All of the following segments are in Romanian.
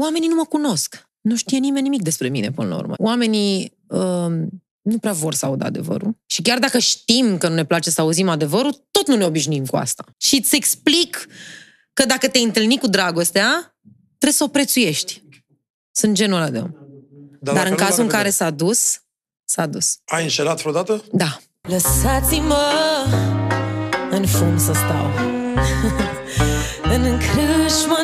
oamenii nu mă cunosc. Nu știe nimeni nimic despre mine până la urmă. Oamenii uh, nu prea vor să audă adevărul. Și chiar dacă știm că nu ne place să auzim adevărul, tot nu ne obișnuim cu asta. Și îți explic că dacă te întâlni cu dragostea, trebuie să o prețuiești. Sunt genul ăla de om. Dar, Dar dacă în nu, cazul în la care revedere. s-a dus, s-a dus. Ai înșelat vreodată? Da. Lăsați-mă în fum să stau În crâșmă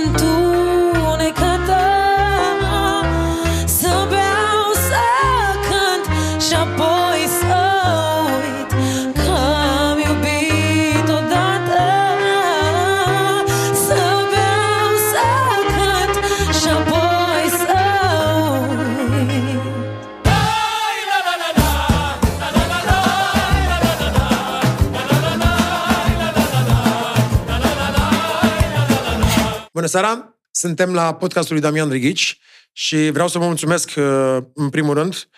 Bună seara! Suntem la podcastul lui Damian Drighici și vreau să vă mulțumesc uh, în primul rând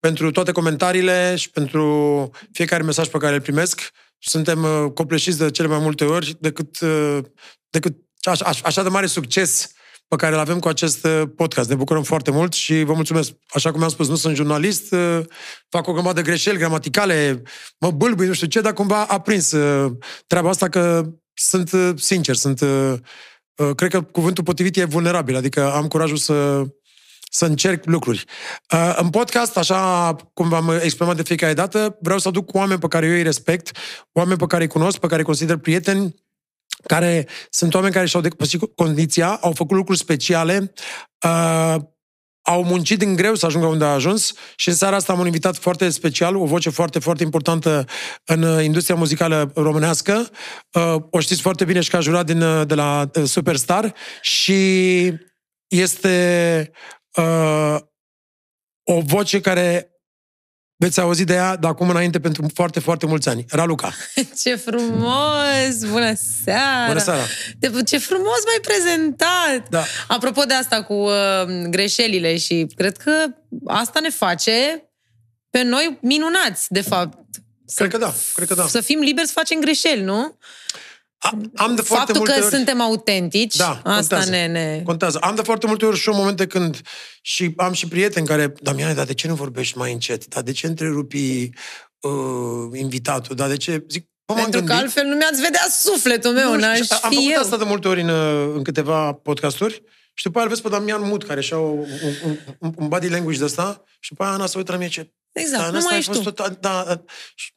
pentru toate comentariile și pentru fiecare mesaj pe care îl primesc. Suntem uh, copleșiți de cele mai multe ori decât, uh, decât așa, așa de mare succes pe care îl avem cu acest uh, podcast. Ne bucurăm foarte mult și vă mulțumesc. Așa cum am spus, nu sunt jurnalist, uh, fac o grămadă de greșeli gramaticale, mă bâlbâi, nu știu ce, dar cumva a prins uh, treaba asta că sunt uh, sincer, sunt... uh, Uh, cred că cuvântul potrivit e vulnerabil, adică am curajul să, să încerc lucruri. Uh, În podcast, așa cum v-am exprimat de fiecare dată, vreau să aduc oameni pe care eu îi respect, oameni pe care îi cunosc, pe care îi consider prieteni, care sunt oameni care și-au depășit condiția, au făcut lucruri speciale, uh, au muncit din greu să ajungă unde a ajuns și în seara asta am un invitat foarte special, o voce foarte, foarte importantă în uh, industria muzicală românească. Uh, O știți foarte bine și că a jurat din, uh, de la uh, Superstar și este uh, o voce care veți auzi de ea de acum înainte pentru foarte, foarte mulți ani. Raluca. Ce frumos! Bună seara! Bună seara! De, ce frumos m-ai prezentat! Da. Apropo de asta cu uh, greșelile și cred că asta ne face pe noi minunați, de fapt. Cred că da, cred că da. Să fim liberi să facem greșeli, nu? A- Am de foarte Faptul multe că ori... suntem autentici, Da, asta contează. ne, ne... Contează. Am de foarte multe ori și eu momente când și am și prieteni care, Damiane, dar de ce nu vorbești mai încet? Dar de ce întrerupi uh, invitatul? Dar de ce? Zic, bă, m-am Pentru că gândit. altfel nu mi-ați vedea sufletul meu, Nu știu, n-aș și am fi făcut eu. asta de multe ori în, uh, în câteva podcasturi și după aia îl vezi pe Damian Mut, care și-a un, un, un, un body language de ăsta și după aia Ana se uită la mine ce... Exact, "Da, în nu ăsta mai ai ești fost tu. Tot, da, da. Și,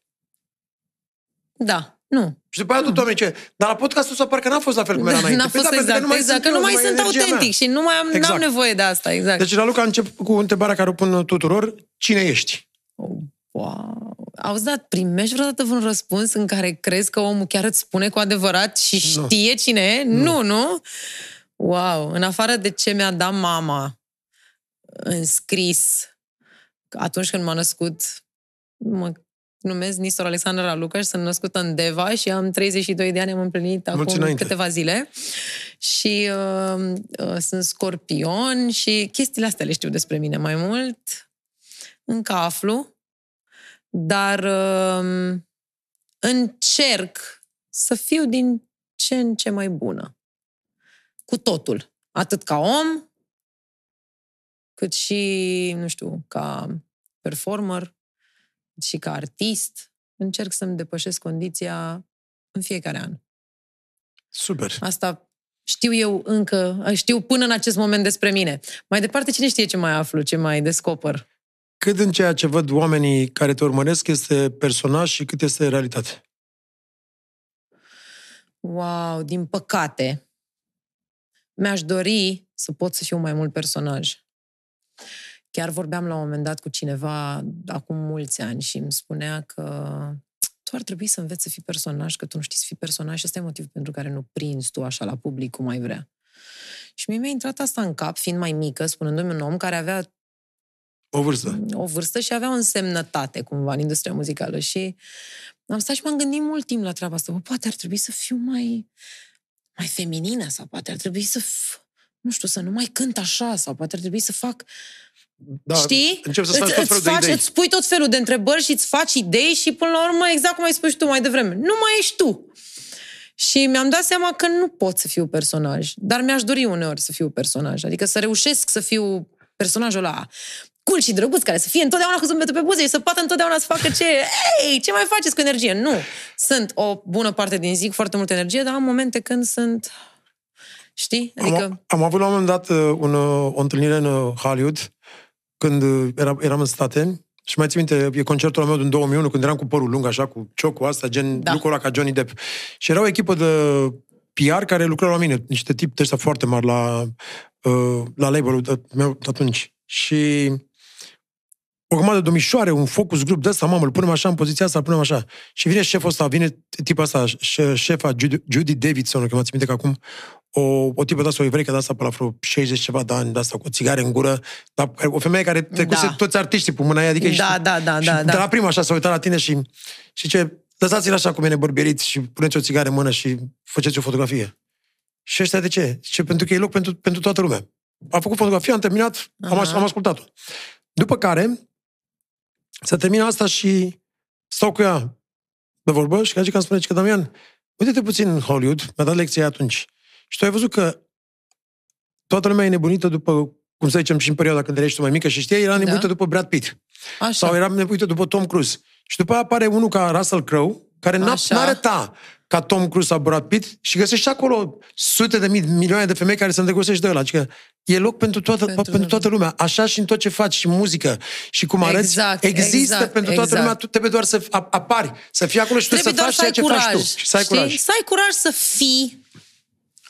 Da, nu. și după aia tot oamenii ce... Dar la podcastul ăsta parcă n-a fost la fel cum era înainte. N-a Păi fost da, pentru exact, mai exact, că eu, nu mai sunt energia mea. autentic și nu mai am, Exact. n-am nevoie de asta, exact. Deci, Raluca, încep cu întrebarea care o pun tuturor. Cine ești? Oh, wow. Auzi, dar primești vreodată vreun răspuns în care crezi că omul chiar îți spune cu adevărat și Nu. știe cine e? Nu, nu? Wow! În afară de ce mi-a dat mama în scris atunci când m-a născut, mă numesc Nistor Alexandra Ralucaș și sunt născută în Deva și am 32 de ani, am împlinit Mulți acum înainte. câteva zile. Și uh, uh, sunt scorpion și chestiile astea le știu despre mine mai mult. Încă aflu. Dar uh, încerc să fiu din ce în ce mai bună. Cu totul. Atât ca om, cât și, nu știu, ca performer, cât și ca artist. Încerc să-mi depășesc condiția în fiecare an. Super. Asta știu eu încă, știu până în acest moment despre mine. Mai departe, cine știe ce mai aflu, ce mai descoper? Cât în ceea ce văd oamenii care te urmăresc este personaj și cât este realitate? Wow, din păcate, mi-aș dori să pot să fiu mai mult personaj. Chiar vorbeam la un moment dat cu cineva acum mulți ani și îmi spunea că tu ar trebui să înveți să fii personaj, că tu nu știi să fii personaj și ăsta e motivul pentru care nu prinzi tu așa la public cum ai vrea. Și mie mi-a intrat asta în cap, fiind mai mică, spunându-mi un om care avea O vârstă. o vârstă și avea o însemnătate cumva în industria muzicală și am stat și m-am gândit mult timp la treaba asta. Bă, poate ar trebui să fiu mai, mai feminină sau poate ar trebui să, f- nu știu, să nu mai cânt așa sau poate ar trebui să fac Da, Știi? Încep să faci îți, tot îți, felul de faci, idei. îți pui tot felul de întrebări și îți faci idei și până la urmă, exact cum ai spus și tu mai devreme, nu mai ești tu. Și Și mi-am dat seama că nu pot să fiu personaj, dar mi-aș dori uneori să fiu personaj. Adică să reușesc să fiu personajul ăla cool și drăguț, care să fie întotdeauna cu zâmbetul pe buze și să poată întotdeauna să facă ce... Ei, ce mai faceți cu energie? Nu. Sunt o bună parte din zi cu foarte multă energie, dar am momente când sunt... Știi? Adică... Am, am avut la un moment dat uh, un, uh, o întâlnire în uh, Hollywood, când era, eram în state, și mai țin minte, e concertul meu din 2001, când eram cu părul lung, așa, cu ciocul asta, gen da. lucrul ăla ca Johnny Depp. Și era o echipă de PR care lucra la mine, niște tipi ăștia foarte mari la, la label-ul meu atunci. Și o grămadă de domnișoare, un focus grup de ăsta, mamă, îl punem așa în poziția asta, îl punem așa. Și vine șeful ăsta, vine tipul ăsta, șefa Judy, Judy Davidson, că mă minte că acum o, o tipă de asta, o evreică de asta pe la vreo 60 ceva de ani, de asta, cu o țigare în gură, dar o femeie care trecuse da. toți artiștii pe mâna ei, adică da, și, da, da, și da, de la prima așa s-a uitat la tine și, și ce, lăsați-l așa cu mine bărbierit și puneți o țigară în mână și faceți o fotografie. Și ăștia de ce? Ce pentru că e loc pentru, pentru toată lumea. Am făcut fotografia, am terminat, am, am ascultat-o. După care, să termină asta și stau cu ea de vorbă și că îmi spune că Damian, uite-te puțin în Hollywood, mi-a dat lecția atunci. Și tu ai văzut că toată lumea e nebunită după, cum să zicem, și în perioada când ești mai mică și știi, era nebunită da. după Brad Pitt. Așa. Sau era nebunită după Tom Cruise. Și după aia apare unul ca Russell Crowe, care n-a, n-arăta ca Tom Cruise sau Brad Pitt și găsești acolo sute de mii, milioane de femei care se îndrăgostești de ăla. Adică e loc pentru toată, pentru, pentru toată lumea. Așa și în tot ce faci, și muzică, și cum arăți, exact, există exact, pentru toată exact. lumea. Tu trebuie doar să apari, să fii acolo și trebuie tu să faci ceea ce curaj, faci tu. Și să ai curaj. Să ai curaj să fii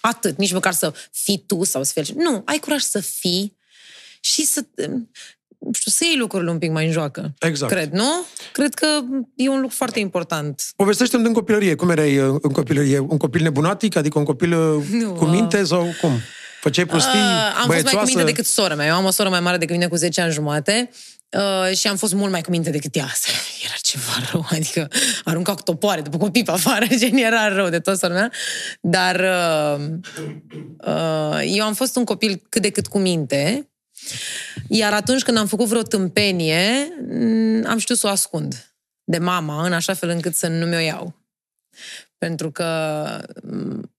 atât, nici măcar să fii tu sau să fii... Nu, ai curaj să fii și să știu, să iei lucrurile un pic mai în joacă. Exact. Cred, nu? Cred că e un lucru foarte important. Povestește-mi din copilărie. Cum erai uh, în copilărie? Un copil nebunatic? Adică un copil uh, nu, cu minte sau cum? Făceai prostii? Uh, am fost mai cu minte decât sora mea. Eu am o soră mai mare decât mine cu 10 ani jumate. Uh, și am fost mult mai cu minte decât ea. Asta era ceva rău, adică arunca cu topoare după copii pe afară, gen era rău de tot mea. Dar uh, uh, eu am fost un copil cât de cât cu minte iar atunci când am făcut vreo tâmpenie, mm, am știut să o ascund de mama, în așa fel încât să nu mi-o iau. Pentru că mm,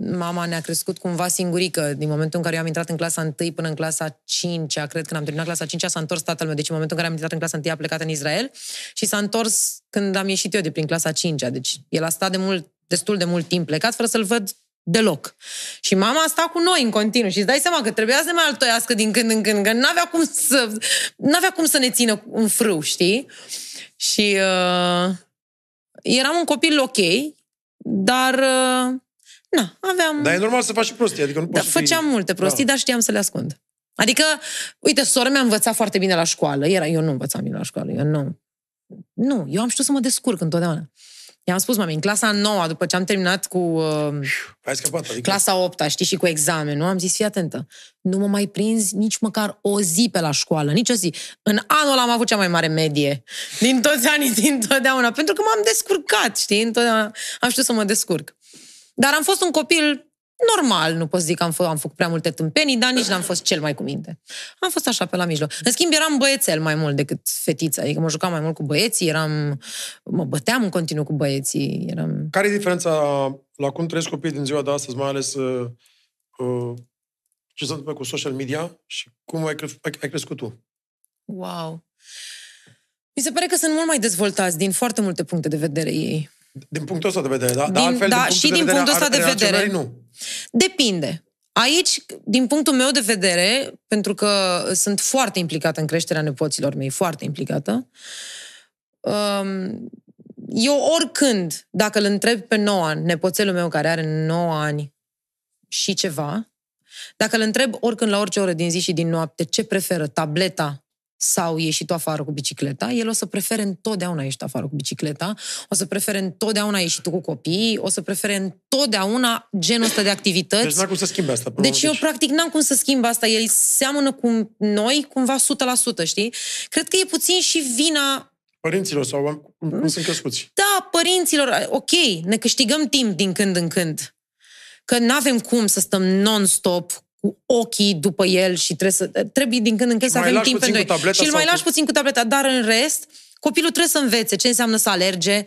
mama ne-a crescut cumva singurică. Din momentul în care eu am intrat în clasa 1 până în clasa 5 cred, când am terminat clasa 5 s-a întors tatăl meu. Deci în momentul în care am intrat în clasa 1 a plecat în Israel și s-a întors când am ieșit eu de prin clasa 5 Deci el a stat de mult, destul de mult timp plecat, fără să-l văd Deloc. Și mama sta cu noi în continuu și îți dai seama că trebuia să mai altoiască din când în când, că n-avea cum să, n-avea cum să ne țină un frâu, știi? Și uh, eram un copil ok, dar uh, na, aveam... Dar e normal să faci și prostii, adică nu poți da, făceam fii... multe prostii, da. dar știam să le ascund. Adică, uite, sora mea a învățat foarte bine la școală. Era, eu nu învățam bine la școală, eu nu. Nu, eu am știut să mă descurc întotdeauna. I-am spus, mami, în clasa 9 după ce am terminat cu uh, Ai scăpat, adică... clasa 8 știi, și cu examenul, am zis, fii atentă, nu mă mai prinzi nici măcar o zi pe la școală, nici o zi. În anul ăla am avut cea mai mare medie din toți anii, din totdeauna, pentru că m-am descurcat, știi, întotdeauna am știut să mă descurc. Dar am fost un copil normal, nu pot să zic că am, fă, am făcut prea multe tâmpenii, dar nici n-am fost cel mai cu minte. Am fost așa pe la mijloc. În schimb, eram băiețel mai mult decât fetiță, adică mă jucam mai mult cu băieții, eram, mă băteam în continuu cu băieții. Eram... Care e diferența la cum trăiesc copiii din ziua de astăzi, mai ales uh, uh, ce se întâmplă cu social media și cum ai, cre- ai, ai crescut tu? Wow! Mi se pare că sunt mult mai dezvoltați din foarte multe puncte de vedere ei. Din punctul ăsta de vedere, da? Din, Dar altfel, da, din și din punctul ăsta de vedere. Nu. Depinde. Aici, din punctul meu de vedere, pentru că sunt foarte implicată în creșterea nepoților mei, foarte implicată, um, eu oricând, dacă îl întreb pe 9 ani, nepoțelul meu care are 9 ani și ceva, dacă îl întreb oricând la orice oră din zi și din noapte ce preferă, tableta sau ieșit afară cu bicicleta, el o să prefere întotdeauna ieșit afară cu bicicleta, o să prefere întotdeauna ieșit cu copiii, o să prefere întotdeauna genul ăsta de activități. Deci n-am cum să schimbe asta. Deci eu practic n-am cum să schimb asta. El seamănă cu noi cumva 100%, știi? Cred că e puțin și vina Părinților sau cum, cum sunt crescuți. Da, părinților, ok, ne câștigăm timp din când în când. Că nu avem cum să stăm non-stop cu ochii după el și trebuie să trebuie din când în când să avem timp pentru el. Și îl mai lași cu... puțin cu tableta, dar în rest, copilul trebuie să învețe ce înseamnă să alerge,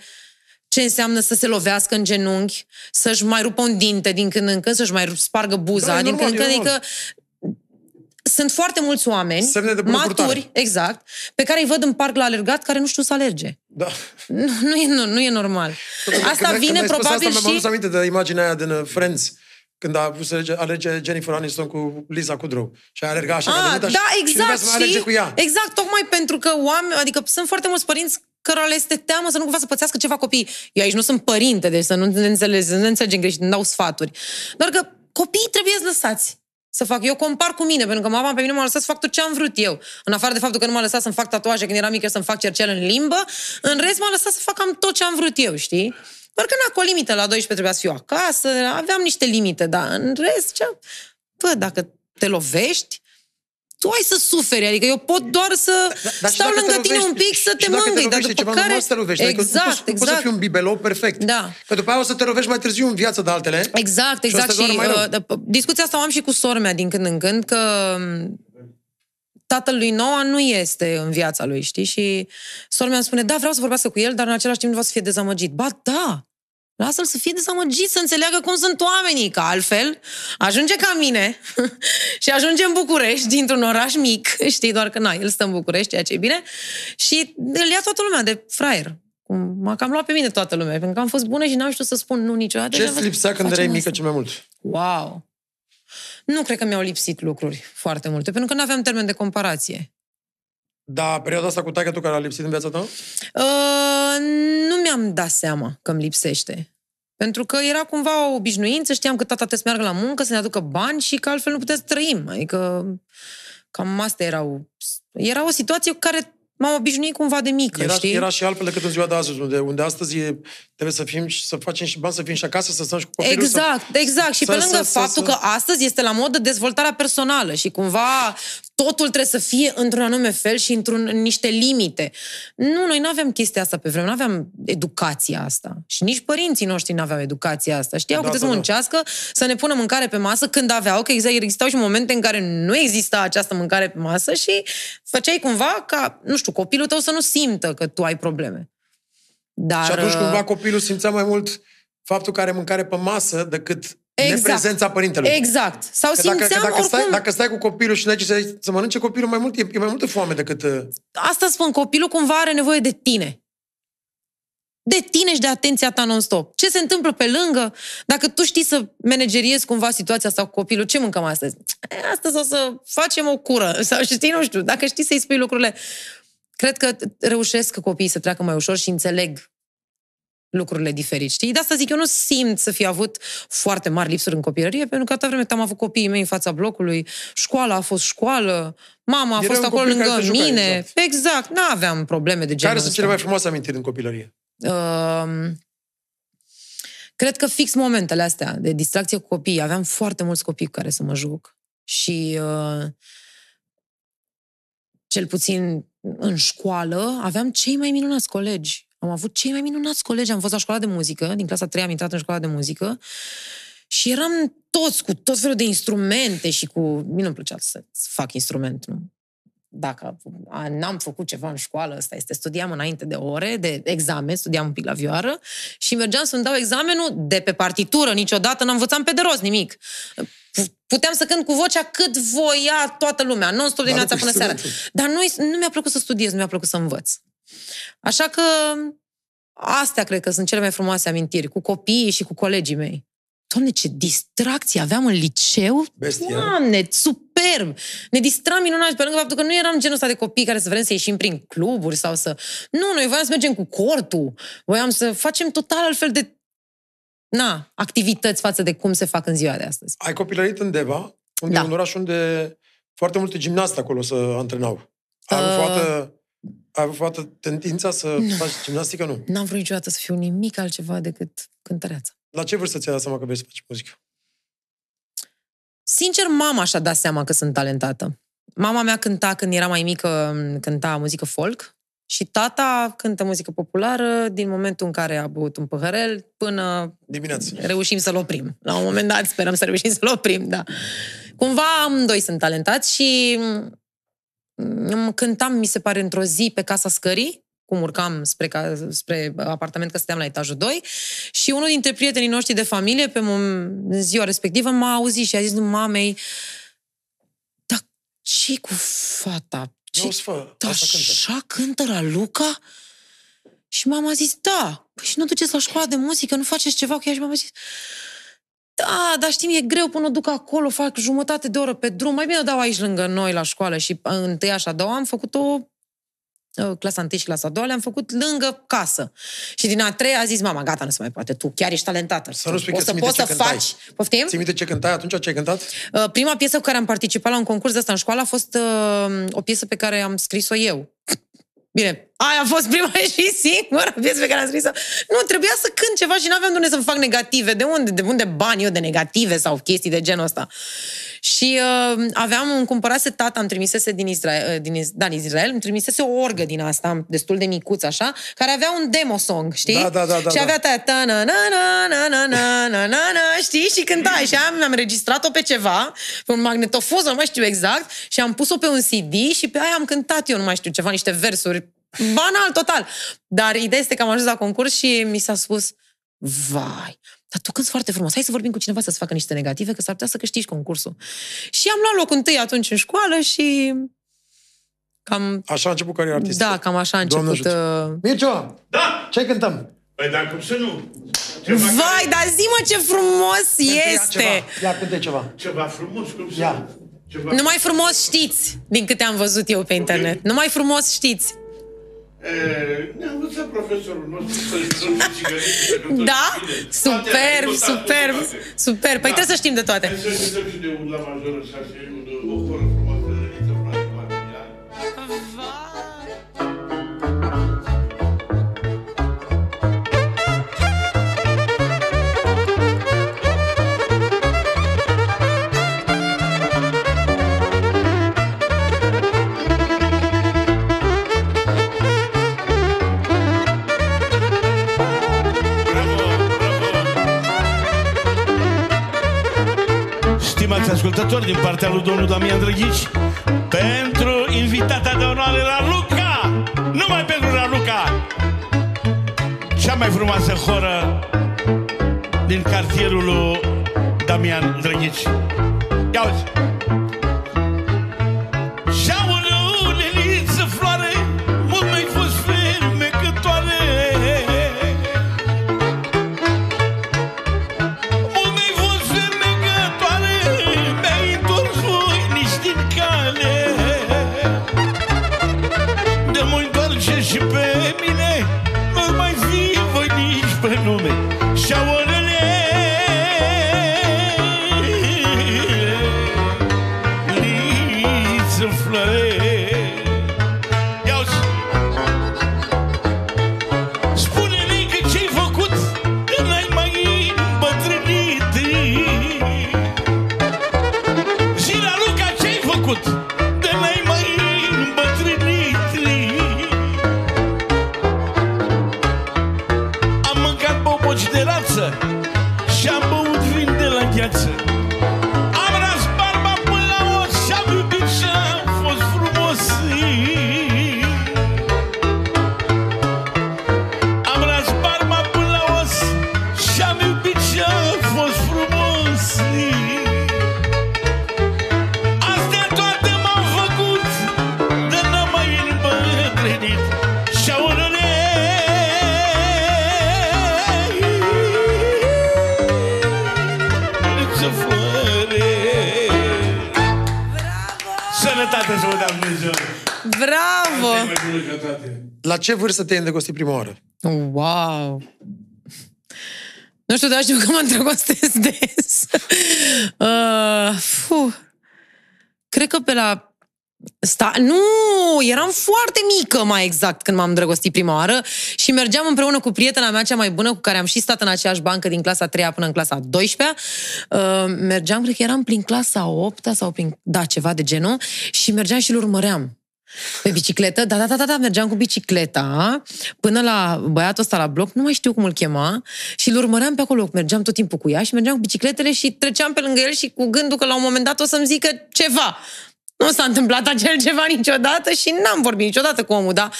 ce înseamnă să se lovească în genunchi, să-și mai rupă un dinte din când în când, să-și mai spargă buza Da, e din normal, când în e când. normal. Adică sunt foarte mulți oameni Semne de bună maturi, purtare. exact, pe care îi văd în parc la alergat care nu știu să alerge. Da. Nu, nu, e, nu, nu e normal. Asta Când- vine când ai spus probabil asta, Mi-am adus și... aminte de imaginea aia din uh, Friends, când a avut să alege, alege Jennifer Aniston cu Lisa Kudrow. Și a alergat așa, Ah, ca de mult, da, așa, și după aia exact, să mai alerge știi? cu ea. Exact, tocmai pentru că oameni, adică sunt foarte mulți părinți cărora le este teamă să nu cumva să pățească ceva copii. Eu aici nu sunt părinte, deci să nu ne înțeles, să nu ne înțelegem greșit, nu dau sfaturi. Doar că copiii trebuie lăsați să fac. Eu compar cu mine, pentru că mama pe mine m-a lăsat să fac tot ce am vrut eu. În afară de faptul că nu m-a lăsat să-mi fac tatuaje când eram mică, să-mi fac cercel în limbă, în rest m-a lăsat să fac cam tot ce am vrut eu, știi? Doar că n-a cu o limită, la 12 trebuia să fiu acasă, aveam niște limite, dar în rest, ce... Bă, dacă te lovești, tu ai să suferi, adică eu pot doar să Dar și stau dacă te lângă tine lovești- un pic să și te dacă mângâi, dar lovești după ceva, care... normal să te lovești. Adică nu Exact, poți, nu poți să exact. fii un bibelou perfect. Da. Că după aia o să te lovești mai târziu în viață de altele. Exact, Și exact. asta Și, doar mai rău. uh, discuția asta o am și cu sora mea din când în când, că um, tatăl lui Noa nu este în viața lui, știi? Și sora mea îmi spune, da, vreau să vorbească cu el, dar în același timp nu vreau să fie dezamăgit. Ba, da! Lasă-l să fie dezamăgit, să înțeleagă cum sunt oamenii, că altfel ajunge ca mine și ajunge în București, dintr-un oraș mic, știi, doar că na, el stă în București, ceea ce e bine, și îl ia toată lumea de fraier. Cum M-a cam luat pe mine toată lumea, pentru că am fost bună și n-am știut să spun nu niciodată. Ce Și îți am lipsea când facem erai mică asta. cel mai mult? Wow! Nu cred că mi-au lipsit lucruri foarte multe, pentru că nu aveam termen de comparație. Da, perioada asta cu taică tu care a lipsit în viața ta? Uh, nu mi-am dat seama că îmi lipsește. Pentru că era cumva o obișnuință, știam că tata trebuie să meargă la muncă, să ne aducă bani și că altfel nu putea să trăim. Adică cam asta erau. Era o situație cu care m-am obișnuit cumva de mică, Era, știi? era și altfel decât în ziua de astăzi, unde, unde astăzi e, trebuie să fim și să facem și bani, să fim și acasă, să stăm și cu copilul. Exact, să... exact. Și să- pe lângă să- să- faptul să- că astăzi este la modă dezvoltarea personală și cumva totul trebuie să fie într-un anume fel și într-un, în niște limite. Nu, noi nu aveam chestia asta pe vreme, nu aveam educația asta. Și nici părinții noștri nu aveau educația asta. Știau Da, că trebuie da, să muncească, să ne pună mâncare pe masă când aveau, că exact, existau și momente în care nu exista această mâncare pe masă și făceai cumva ca, nu știu, copilul tău să nu simtă că tu ai probleme. Dar, Și atunci uh, cumva copilul simțea mai mult faptul că are mâncare pe masă decât Exact. neprezența părintelui. Exact. Sau Că dacă, simțeam că dacă, oricum... stai, dacă stai cu copilul și n-ai să, să mănânce copilul mai mult, e, e mai multă foame decât... uh, asta spun, copilul cumva are nevoie de tine. De tine și de atenția ta non-stop. Ce se întâmplă pe lângă? Dacă tu știi să manageriezi cumva situația asta cu copilul, ce mâncăm astăzi? E, astăzi o să facem o cură. Sau știi, nu știu, dacă știi să-i spui lucrurile. Cred că reușesc copiii să treacă mai ușor și înțeleg lucrurile diferit, știi? De asta zic, eu nu simt să fi avut foarte mari lipsuri în copilărie, pentru că atâta vreme cât am avut copiii mei în fața blocului, școala a fost școală, mama a Era fost un acolo copil care lângă te jucai, mine. exact. Exact, nu aveam probleme de genul Care sunt ăsta. cele mai frumoase amintiri din copilărie? Uh, cred că fix momentele astea de distracție cu copiii. Aveam foarte mulți copii cu care să mă joc. Și uh, cel puțin în școală aveam cei mai minunați colegi. Am avut cei mai minunați colegi. Am fost la școala de muzică, din clasa 3 am intrat în școala de muzică și eram toți cu tot felul de instrumente și cu... Mie nu-mi plăcea să fac instrument, nu? Dacă a, n-am făcut ceva în școală, ăsta este, studiam înainte de ore, de examen, studiam un pic la vioară și mergeam să-mi dau examenul de pe partitură, niciodată n-am învățat pe de rost nimic. Puteam să cânt cu vocea cât voia toată lumea, non-stop Dar nu dimineața cu până seara. instrumentul. Dar nu, nu mi-a plăcut să studiez, nu mi-a plăcut să învăț. Așa că astea cred că sunt cele mai frumoase amintiri, cu copiii și cu colegii mei. Doamne, ce distracție aveam în liceu! Bestia. Doamne, superb! Ne distram minunat și pe lângă faptul că nu eram genul ăsta de copii care să vrem să ieșim prin cluburi sau să... Nu, noi voiam să mergem cu cortul, voiam să facem total altfel de na, activități față de cum se fac în ziua de astăzi. Ai copilărit în Deva, unde Da. e un oraș unde foarte multe gimnaste acolo să antrenau. Ai avut Uh. vreodată, ai avut vreodată tendința să faci gimnastică? Nu. N-am vrut niciodată să fiu nimic altceva decât cântăreață. La ce vârstă ți-ai dat seama că vrei să faci muzică? Sincer, mama și-a dat seama că sunt talentată. Mama mea cânta când era mai mică, cânta muzică folk și tata cântă muzică populară din momentul în care a băut un păhărel până Dimineața. reușim să-l oprim. La un moment dat sperăm să reușim să-l oprim, da. Cumva amândoi sunt talentați și mm, cântam, mi se pare, într-o zi pe Casa Scării, cum urcam spre, ca, spre apartament, că stăteam la etajul 2, și unul dintre prietenii noștri de familie, pe mom- în ziua respectivă, m-a auzit și a zis mamei, dar ce cu fata? Ce, Nu, sfă, da, asta cântă. așa cântă la Luca? Și mama a zis, da. Păi și nu duceți la școala de muzică, nu faceți ceva cu ea? Și mama a zis, da, dar știm, e greu până o duc acolo, fac jumătate de oră pe drum, mai bine o dau aici lângă noi la școală. Și în întâia și a doua am făcut-o uh, clasa 1 și clasa a doua le-am făcut lângă casă. Și din a treia a zis, mama, gata, nu se mai poate, tu chiar ești talentată. Să nu spui o că să ții minte poți să ce cântai. faci. Poftim? Ții minte ce cântai atunci? Ce ai cântat? Uh, Prima piesă cu care am participat la un concurs de asta în școală a fost uh, o piesă pe care am scris-o eu. Bine, aia a fost prima și singura piesă pe care am scris-o. Nu, trebuia să cânt ceva și n-aveam de unde să-mi fac negative. De unde? De unde bani eu de negative sau chestii de genul ăsta? Și uh, aveam, îmi cumpărase tata, îmi trimisese din Israel, uh, din, Is- da, din Israel, îmi trimisese o orgă din asta, destul de micuț așa, care avea un demo song, știi? Da, da, da, da, și da. avea ta ta na na na na na na na na na știi? Și cântai. Și am, am înregistrat-o pe ceva, pe un magnetofon, nu mai știu exact, și am pus-o pe un CD și pe aia am cântat eu, nu mai știu, ceva, niște versuri. Banal, total. Dar ideea este că am ajuns la concurs și mi s-a spus, vai, dar tu cânti foarte frumos, hai să vorbim cu cineva să-ți facă niște negative, că s-ar putea să câștigi concursul. Și am luat locul întâi atunci în școală și cam, Așa a început cariera artistică. da, cam așa a Doamne început. ajută. uh, Mircea, Da! ce cântăm? Păi dar cum să nu? Ceva, Vai, care- dar zi-mă ce frumos Ia este! ceva. Ia cânte ceva. Ceva frumos, cum să Ia. nu? Ceva... Numai frumos știți, din câte am văzut eu pe internet. Numai frumos știți. Ne-a învățat profesorul nostru să Da? Superb, superb, superb. Păi trebuie să știm de toate. Să știm de un la ascultători, din partea lui domnul Damian Drăghici, pentru invitata de onoare la Luca, numai pentru la Luca, cea mai frumoasă horă din cartierul lui Damian Drăghici. Ia uzi! Pe mine Nu mai fi voinici pe nume Și ce vârstă te-ai îndrăgostit prima oară? Wow! Nu știu, dar știu că mă îndrăgostesc des. Uh, fuh. Cred că pe la... Sta... Nu! Eram foarte mică, mai exact, când m-am îndrăgostit prima oară și mergeam împreună cu prietena mea cea mai bună, cu care am și stat în aceeași bancă din clasa 3 până în clasa 12 uh, Mergeam, cred că eram prin clasa 8 sau prin... Da, ceva de genul. Și mergeam și îl urmăream. Pe bicicletă, da, da, da, da, da, mergeam cu bicicleta până la băiatul ăsta la bloc, nu mai știu cum îl chema, și îl urmăream pe acolo, mergeam tot timpul cu ea și mergeam cu bicicletele și treceam pe lângă el și cu gândul că la un moment dat o să-mi zică ceva. Nu s-a întâmplat acel ceva niciodată și n-am vorbit niciodată cu omul, dar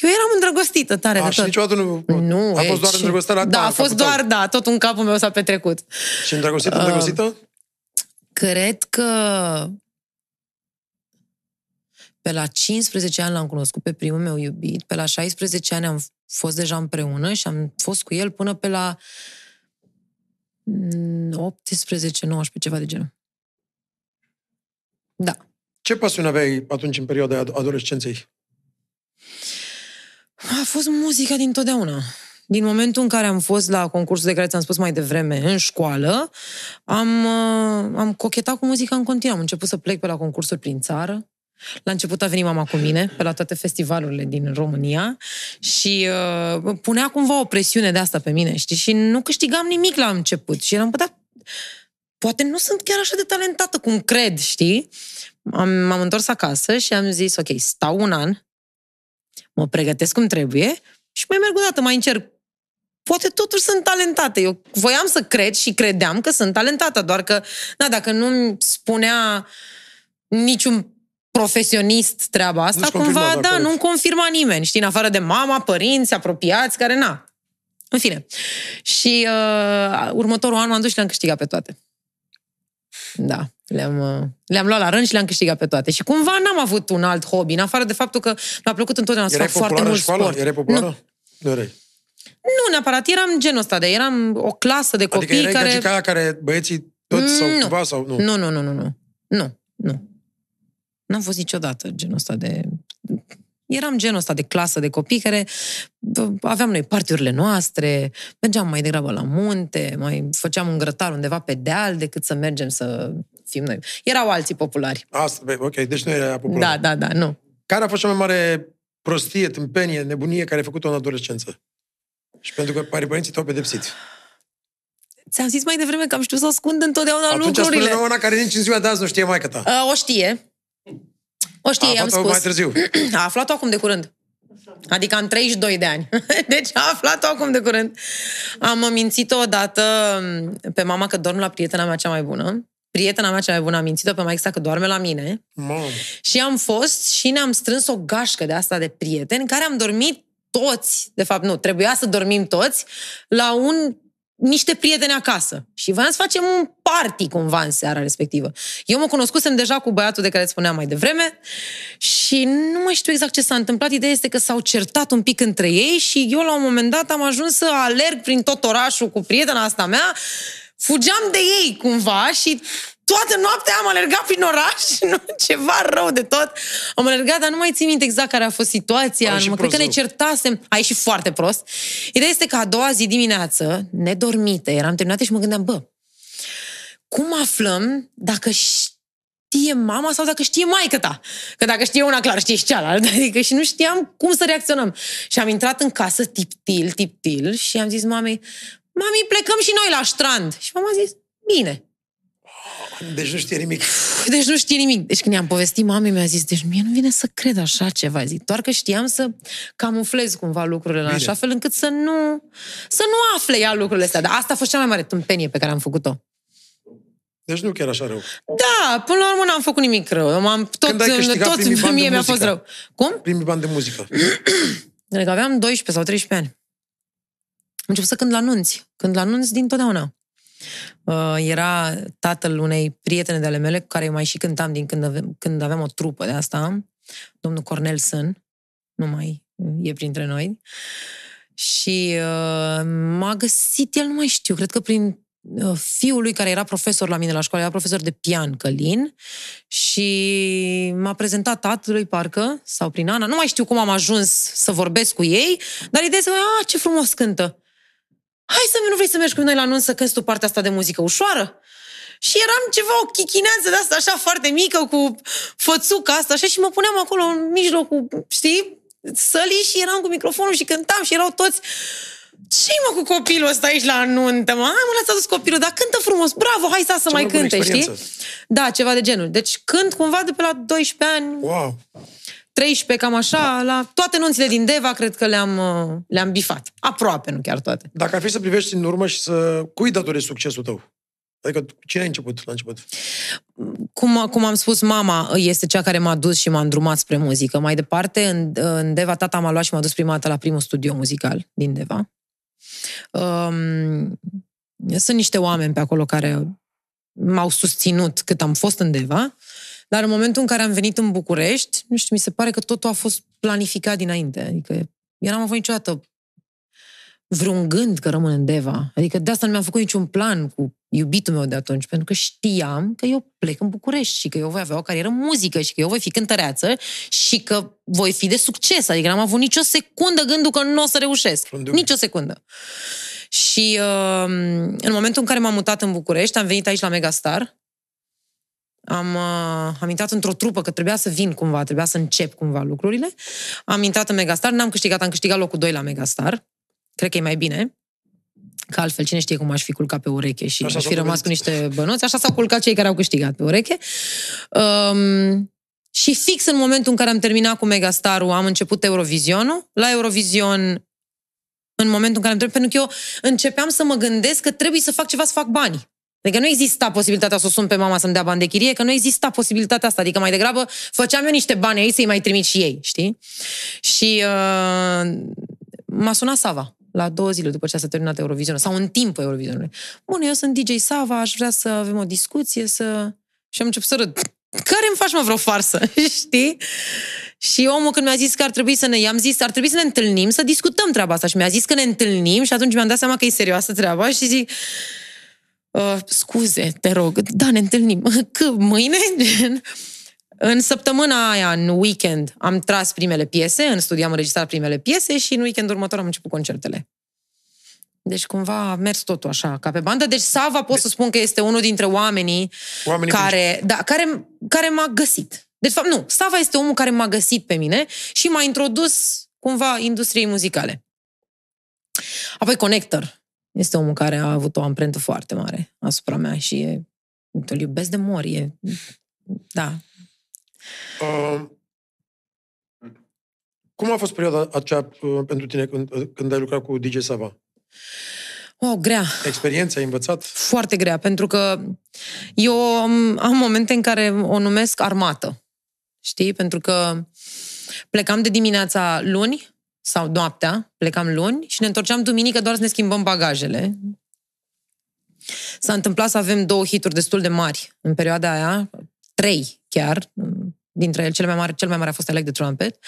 eu eram îndrăgostită tare A, de și tot. niciodată nu... Nu, a e, fost doar ce- îndrăgostită la Da, la a fost capul tău. doar, da, tot în capul meu s-a petrecut. Și îndrăgostită, Uh, îndrăgostită? Cred că pe la 15 ani l-am cunoscut pe primul meu iubit, pe la 16 ani am fost deja împreună și am fost cu el până pe la mm, 18-19, ceva de genul. Da. Ce pasiune aveai atunci în perioada ad- adolescenței? A fost muzica din totdeauna. Din momentul în care am fost la concursul de care ți-am spus mai devreme, în școală, am, uh, am cochetat cu muzica în continuu. Am început să plec pe la concursuri prin țară. La început a venit mama cu mine, pe la toate festivalurile din România și uh, punea cumva o presiune de asta pe mine, știi? Și nu câștigam nimic la început. Și eram, bă, dar poate nu sunt chiar așa de talentată cum cred, știi? Am, m-am întors acasă și am zis, ok, stau un an, mă pregătesc cum trebuie și mai merg o dată, mai încerc. Poate totuși sunt talentată. Eu voiam să cred și credeam că sunt talentată, doar că, da, dacă nu spunea niciun profesionist treaba asta, Nu-ți confirma, cumva, da, da, corect. nu confirma nimeni, știi, în afară de mama, părinți, apropiați, care na. În fine. Și uh, următorul an m-am dus și le-am câștigat pe toate. Da, le-am, uh, le-am luat la rând și le-am câștigat pe toate. Și cumva n-am avut un alt hobby, în afară de faptul că mi-a plăcut întotdeauna să Erai fac foarte populară în mult școală? sport. Erai populară? Nu, Nu erai. nu neapărat, eram genul ăsta de, eram o clasă de copii Adică erai care... gagica aia care băieții toți sau Nu. cumva sau nu? Nu, nu, nu, nu, nu. Nu, nu. N-am fost niciodată genul ăsta de... Eram genul ăsta de clasă de copii care bă, aveam noi partiurile noastre, mergeam mai degrabă la munte, mai făceam un grătar undeva pe deal decât să mergem să fim noi. Erau alții populari. Asta, bă, ok, deci nu era populară. Da, da, da, nu. Care a fost cea mai mare prostie, tâmpenie, nebunie care ai făcut-o în adolescență? Și pentru că pare părinții te-au pedepsit. Ți-am zis mai devreme că am știut să ascund întotdeauna Atunci lucrurile. spune una care nici în ziua de azi nu știe maica ta. Uh, o știe. O știe, A i-am aflat-o spus. mai târziu. A aflat-o acum de curând. Adică am 32 de ani. Deci a aflat-o acum de curând. Am mințit-o odată pe mama că dorm la prietena mea cea mai bună. Prietena mea cea mai bună a mințit-o pe maica sa că doarme la mine. Mamă. Și am fost și ne-am strâns o gașcă de asta de prieteni care am dormit toți, de fapt nu, trebuia să dormim toți, la un niște prieteni acasă. Și voiam să facem un party cumva în seara respectivă. Eu mă cunoscusem deja cu băiatul de care îți spuneam mai devreme și nu mai știu exact ce s-a întâmplat. Ideea este că s-au certat un pic între ei și eu la un moment dat am ajuns să alerg prin tot orașul cu prietena asta mea. Fugeam de ei cumva și toată noaptea am alergat prin oraș, nu, ceva rău de tot. Am alergat, dar nu mai țin minte exact care a fost situația. A ieșit Nu, cred că ne prost rău. certasem. A ieșit foarte prost. Ideea este că a doua zi dimineață, nedormite, eram terminate și mă gândeam, bă, cum aflăm dacă știe mama sau dacă știe maică ta? Că dacă știe una, clar, știe și cealaltă. Adică și nu știam cum să reacționăm. Și am intrat în casă tip-til, tip-til și am zis mamei, mami, plecăm și noi la strand. Și mama a zis, bine. Deci nu știe nimic. Deci nu știe nimic. Deci când i-am povestit mamei, mi-a zis, deci mie nu vine să cred așa ceva. Zic, doar că știam să camuflez cumva lucrurile în Bine. așa fel încât să nu, să nu afle ea lucrurile astea. Dar asta a fost cea mai mare tâmpenie pe care am făcut-o. Deci nu chiar așa rău. Da, până la urmă n-am făcut nimic rău. M-am, tot, Când ai câștigat tot primii bani de mie mi-a fost muzică? rău. Cum? Primii bani de muzică. Cred că aveam 12 sau 13 ani. Am început să cânt la nunți. Cânt la nunți din totdeauna. Uh, era tatăl unei prietene de ale mele cu care eu mai și cântam din când, avem, când aveam o trupă de asta, domnul Cornelson, nu mai e printre noi. Și uh, m-a găsit, el nu mai știu, cred că prin uh, fiul lui care era profesor la mine la școală, era profesor de pian, Călin, și m-a prezentat tatălui, parcă, sau prin Ana, nu mai știu cum am ajuns să vorbesc cu ei, dar ideea este, a, ce frumos cântă. Hai să nu vrei să mergi cu noi la anunț să cânti tu partea asta de muzică ușoară? Și eram ceva, o chichineață de asta așa foarte mică, cu fățuca asta, așa, și mă puneam acolo în mijlocul, știi, sălii și eram cu microfonul și cântam și erau toți ce mă cu copilul ăsta aici la nuntă, mă? Hai mă, lasă dus copilul, dar cântă frumos, bravo, hai să, să Cea mai mai bună cânte, știi? experiență. Da, ceva de genul. Deci cânt cumva de pe la 12 ani, Wow. 13, cam așa, la toate nunțile din Deva, cred că le-am, uh, le-am bifat. Aproape, nu chiar toate. Dacă ar fi să privești în urmă și să... Cui datorezi succesul tău? Adică cine ai început la început? cum, cum am spus, mama este cea care m-a dus și m-a îndrumat spre muzică. Mai departe, în, în Deva, tata m-a luat și m-a dus prima dată la primul studio muzical din Deva. Um, sunt niște oameni pe acolo care m-au susținut cât am fost în Deva, dar în momentul în care am venit în București, nu știu, mi se pare că totul a fost planificat dinainte. Adică eu n-am avut niciodată vreun gând că rămân în Deva. Adică de asta nu mi-am făcut niciun plan cu iubitul meu de atunci, pentru că știam că eu plec în București și că eu voi avea o carieră muzică și că eu voi fi cântăreață și că voi fi de succes. Adică n-am avut nicio secundă gândul că nu o să reușesc. Nici o secundă. Și uh, în momentul în care m-am mutat în București, am venit aici la Megastar, am, uh, am intrat într-o trupă, că trebuia să vin cumva, trebuia să încep cumva lucrurile. Am intrat în Megastar, n-am câștigat, am câștigat locul 2 la Megastar. Cred că e mai bine. Că altfel cine știe cum aș fi culcat pe ureche și așa aș fi rămas cu niște bănuți. Așa s-au culcat cei care au câștigat pe ureche. Um, și fix în momentul în care am terminat cu Megastarul, am început Eurovizionul. La Eurovision, în momentul în care am terminat, pentru că eu începeam să mă gândesc că trebuie să fac ceva să fac bani. Adică nu exista posibilitatea să o sun pe mama să-mi dea bani de chirie, că nu exista posibilitatea asta. Adică mai degrabă făceam eu niște bani aici să-i mai trimit și ei, știi? Și uh, m-a sunat Sava la două zile după ce s-a terminat Eurovisionul, sau în timpul Eurovizionului. Bun, eu sunt DJ Sava, aș vrea să avem o discuție, să... Și am început să râd. Care îmi faci, mă, vreo farsă? Știi? Și omul când mi-a zis că ar trebui să ne... I-am zis, ar trebui să ne întâlnim, să discutăm treaba asta. Și mi-a zis că ne întâlnim și atunci mi-am dat seama că e serioasă treaba și zic... Uh, scuze, te rog, da, ne întâlnim. Că mâine? În săptămâna aia, în weekend, am tras primele piese, în studio am înregistrat primele piese și în weekend următor am început concertele. Deci cumva a mers totul așa, ca pe bandă. Deci Sava pot să spun că este unul dintre oamenii, oamenii care, da, care, care m-a găsit. De fapt, nu, Sava este omul care m-a găsit pe mine și m-a introdus cumva industriei muzicale. Apoi Connector este omul care a avut o amprentă foarte mare asupra mea și e, îl iubesc de mor. E, da, Uh, cum a fost perioada aceea uh, pentru tine când, uh, când ai lucrat cu DJ Sava? Oh, grea. Experiența, ai învățat? Foarte grea, pentru că eu am momente în care o numesc armată. Știi? Pentru că plecam de dimineața luni sau noaptea, plecam luni și ne întorceam duminică doar să ne schimbăm bagajele. S-a întâmplat să avem două hituri destul de mari în perioada aia, trei chiar, dintre ele, cel mai mare, cel mai mare a fost Elec de Trumpet,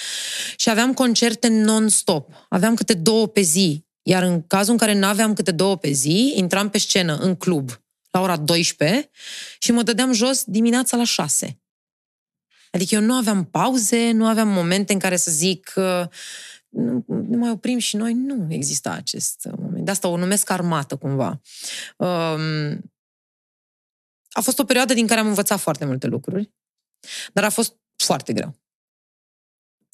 și aveam concerte non-stop. Aveam câte două pe zi. Iar în cazul în care nu aveam câte două pe zi, intram pe scenă în club la ora 12 și mă dădeam jos dimineața la 6. Adică eu nu aveam pauze, nu aveam momente în care să zic nu, nu mai oprim și noi. Nu exista acest moment. De asta o numesc armată cumva. Um, a fost o perioadă din care am învățat foarte multe lucruri, dar a fost foarte greu.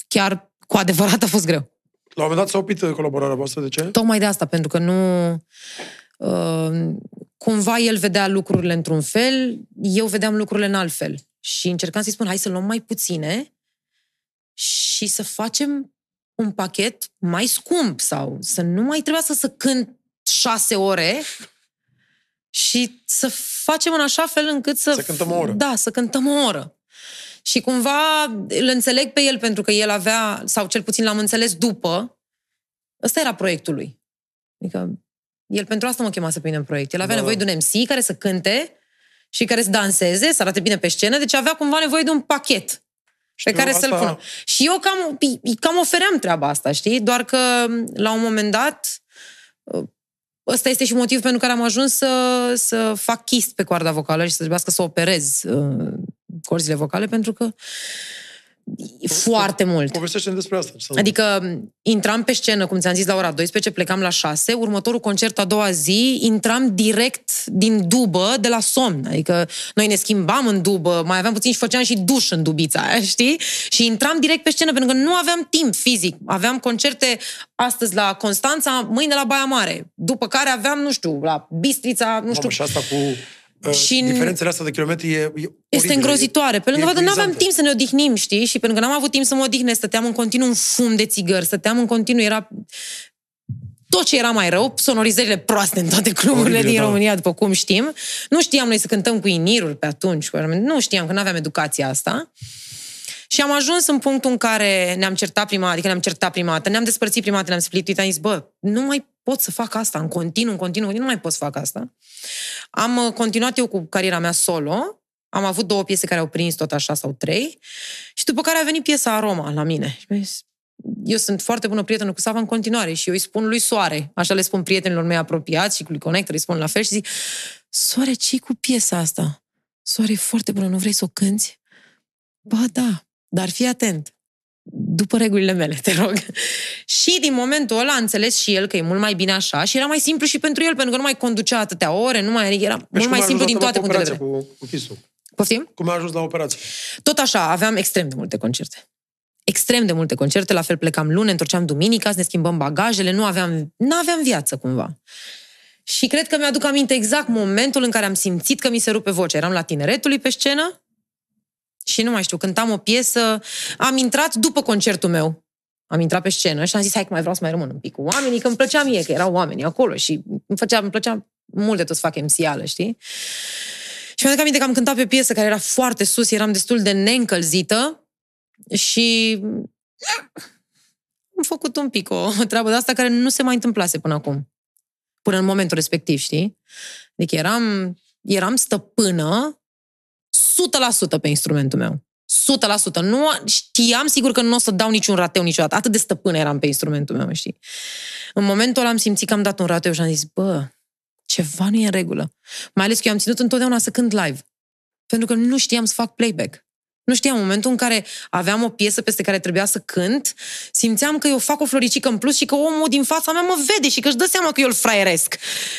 Chiar cu adevărat a fost greu. La un moment dat s-a oprit colaborarea voastră, de ce? Tocmai de asta, pentru că nu... Uh, cumva el vedea lucrurile într-un fel, eu vedeam lucrurile în alt fel. Și încercam să-i spun, hai să luăm mai puține și să facem un pachet mai scump sau să nu mai trebuiască să cânt șase ore și să facem în așa fel încât să... Să cântăm o oră. Da, să cântăm o oră. Și cumva îl înțeleg pe el pentru că el avea, sau cel puțin l-am înțeles după, ăsta era proiectul lui. Adică el pentru asta mă chemase pe mine în proiect. El avea da. nevoie de un MC care să cânte și care să danseze, să arate bine pe scenă, deci avea cumva nevoie de un pachet Știu, pe care asta... să-l pună. Și eu cam, cam ofeream treaba asta, știi? Doar că la un moment dat ăsta este și motivul pentru care am ajuns să, să fac chist pe coarda vocală și să trebuiască să operez uh, corzile vocale, pentru că foarte mult. Povestește despre asta. Adică intram pe scenă, cum ți-am zis, la ora 12, plecam la 6, următorul concert a doua zi, intram direct din dubă de la somn. Adică noi ne schimbam în dubă, mai aveam puțin și făceam și duș în dubița aia, știi? Și intram direct pe scenă, pentru că nu aveam timp fizic. Aveam concerte astăzi la Constanța, mâine la Baia Mare. După care aveam, nu știu, la Bistrița, nu știu... Mamă, și asta cu și diferențele astea de kilometri e, e Este îngrozitoare. Pe lângă că nu aveam timp să ne odihnim, știi? Și pentru că n-am avut timp să mă odihnesc, stăteam în continuu în fum de țigări, stăteam în continuu, era tot ce era mai rău, sonorizările proaste în toate cluburile Oribile, din da. România, după cum știm. Nu știam noi să cântăm cu iniruri pe atunci, nu știam că nu aveam educația asta. Și am ajuns în punctul în care ne-am certat prima, adică ne-am certat prima dată, ne-am despărțit prima dată, ne-am splituit, am zis, bă, nu mai pot să fac asta, în continuu, în continuu, nu mai pot să fac asta. Am uh, continuat eu cu cariera mea solo, am avut două piese care au prins tot așa sau trei și după care a venit piesa Aroma la mine. Și mi-a zis, eu sunt foarte bună prietenă cu Sava în continuare și eu îi spun lui Soare, așa le spun prietenilor mei apropiați și cu lui Connector îi spun la fel și zic, Soare, ce cu piesa asta? Soare, e foarte bună, nu vrei să o cânti? Ba da, dar fii atent. După regulile mele, te rog. și din momentul ăla a înțeles și el că e mult mai bine așa și era mai simplu și pentru el, pentru că nu mai conducea atâtea ore, nu mai era Deci mult cum mai a simplu ajuns din asta toate cu punctele de operația, vedere. Cu, cu Chisul? Poftim? Cum a ajuns la operație? Tot așa, aveam extrem de multe concerte. Extrem de multe concerte, la fel plecam luni, ne întorceam duminica, să ne schimbăm bagajele, nu aveam, nu aveam viață cumva. Și cred că mi-aduc aminte exact momentul în care am simțit că mi se rupe vocea. Eram la tineretului pe scenă și nu mai știu, cântam o piesă, am intrat după concertul meu. Am intrat pe scenă și am zis, hai că mai vreau să mai rămân un pic cu oamenii, că îmi plăcea mie, că erau oamenii acolo și îmi, făcea, îmi plăcea mult de tot să fac MC-ală, știi? Și mi-aduc aminte că am cântat pe o piesă care era foarte sus, eram destul de neîncălzită și am făcut un pic o treabă de asta care nu se mai întâmplase până acum. Până în momentul respectiv, știi? Adică eram, eram stăpână 100% pe instrumentul meu. 100%. Nu știam sigur că nu o să dau niciun rateu niciodată. Atât de stăpână eram pe instrumentul meu, știi? În momentul ăla am simțit că am dat un rateu și am zis, bă, ceva nu e în regulă. Mai ales că eu am ținut întotdeauna să cânt live. Pentru că nu știam să fac playback. Nu știam, în momentul în care aveam o piesă peste care trebuia să cânt, simțeam că eu fac o floricică în plus și că omul din fața mea mă vede și că își dă seama că eu îl fraieresc.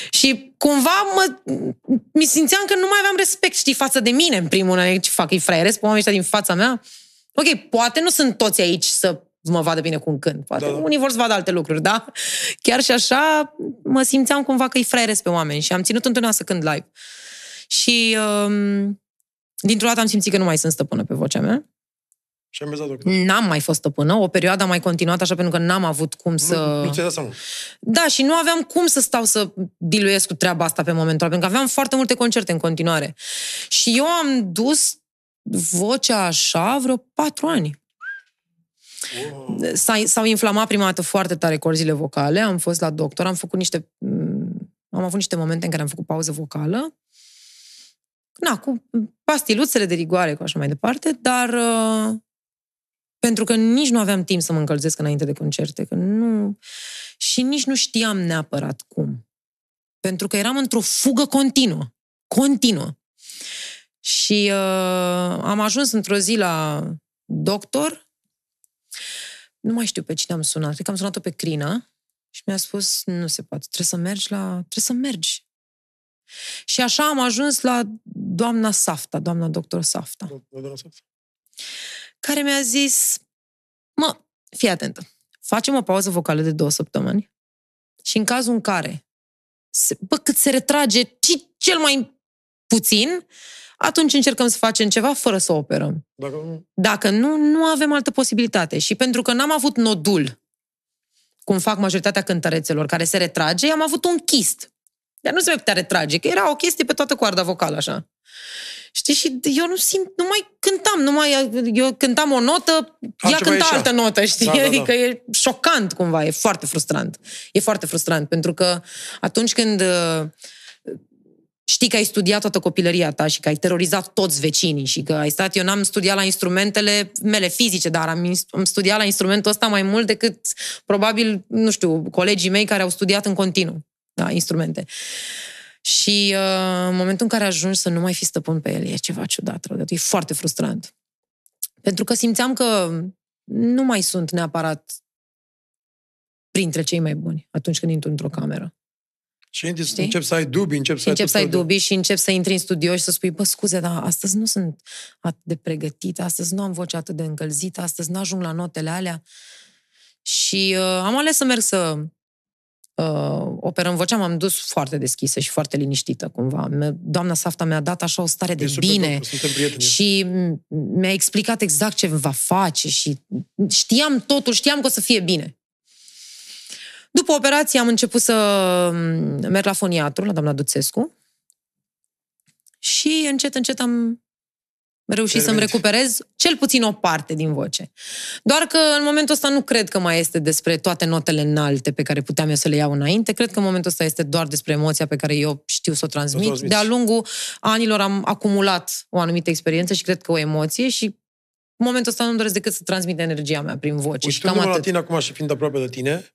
Și cumva mă, mi simțeam că nu mai aveam respect, știi, față de mine, în primul rând. Ce fac, îi fraieresc pe oamenii ăștia din fața mea? Ok, poate nu sunt toți aici să mă vadă bine cu un cânt. Poate Da, da, da. unii vor să vadă alte lucruri, da? Chiar și așa mă simțeam cumva că îi fraieresc pe oameni și am ținut întotdeauna să cânt live. Și um, dintr-o dată am simțit că nu mai sunt stăpână pe vocea mea. Și am bezat N-am mai fost stăpână, o perioadă am mai continuat așa pentru că n-am avut cum să... Nu, nu ți-ai dat seama. Da, și nu aveam cum să stau să diluiesc cu treaba asta pe momentul ăla, pentru că aveam foarte multe concerte în continuare. Și eu am dus vocea așa vreo patru ani. S-a, s-au inflamat prima dată foarte tare corzile vocale, am fost la doctor, am făcut niște... m, Am avut niște momente în care am făcut pauză vocală. Na, cu pastiluțele de rigoare, cu așa mai departe, dar uh, pentru că nici nu aveam timp să mă încălzesc înainte de concerte, că nu... Și nici nu știam neapărat cum. Pentru că eram într-o fugă continuă. Continuă. Și uh, am ajuns într-o zi la doctor, nu mai știu pe cine am sunat, cred că am sunat-o pe Crina și mi-a spus, nu se poate, trebuie să mergi la... trebuie să mergi. Și așa am ajuns la doamna Safta, doamna doctor Safta Nu, nu, nu, nu. care mi-a zis, mă, fii atentă, facem o pauză vocală de două săptămâni și în cazul în care, se, bă, cât se retrage ci cel mai puțin, atunci încercăm să facem ceva fără să operăm. Dacă nu... Dacă nu, nu avem altă posibilitate. Și pentru că n-am avut nodul, cum fac majoritatea cântărețelor, care se retrage, am avut un chist. Dar nu se mai putea retrage, că era o chestie pe toată coarda vocală, așa. Știi? Și eu nu simt, nu mai cântam, nu mai, eu cântam o notă, ea Altceva cânta ieșea. altă notă, știi? Da, da, da. Adică e șocant cumva, e foarte frustrant. E foarte frustrant, pentru că atunci când uh, știi că ai studiat toată copilăria ta și că ai terorizat toți vecinii și că ai stat, eu n-am studiat la instrumentele mele fizice, dar am, ins- am studiat la instrumentul ăsta mai mult decât probabil, nu știu, colegii mei care au studiat în continuu da, instrumente. Și uh, în momentul în care ajungi să nu mai fii stăpân pe el, e ceva ciudat, rău de tot. e foarte frustrant. Pentru că simțeam că nu mai sunt neapărat printre cei mai buni atunci când intru într-o cameră. Și intri- Știi? încep să ai dubii, încep să Și ai încep tot să ai felul de- dubii și încep să intri în studio și să spui, bă, scuze, dar astăzi nu sunt atât de pregătită, astăzi nu am voce atât de încălzită, astăzi nu ajung la notele alea. Și uh, am ales să merg să uh, operăm vocea, m-am dus foarte deschisă și foarte liniștită, cumva. Me- Doamna Safta mi-a dat așa o stare de E super bine. top, Suntem prieteni. Și m- mi-a explicat exact ce va face și știam totul, știam că o să fie bine. După operație am început să mm, merg la foniatru, la doamna Duțescu. Și încet, încet am reușit să-mi Revenți. recuperez cel puțin o parte din voce. Doar că în momentul ăsta nu cred că mai este despre toate notele înalte pe care puteam eu să le iau înainte. Cred că în momentul ăsta este doar despre emoția pe care eu știu să o transmit. transmiți. De-a lungul anilor am acumulat o anumită experiență și cred că o emoție și în momentul ăsta nu-mi doresc decât să transmit energia mea prin voce. și cam Uitându-mă la atât. tine acum și fiind aproape de tine,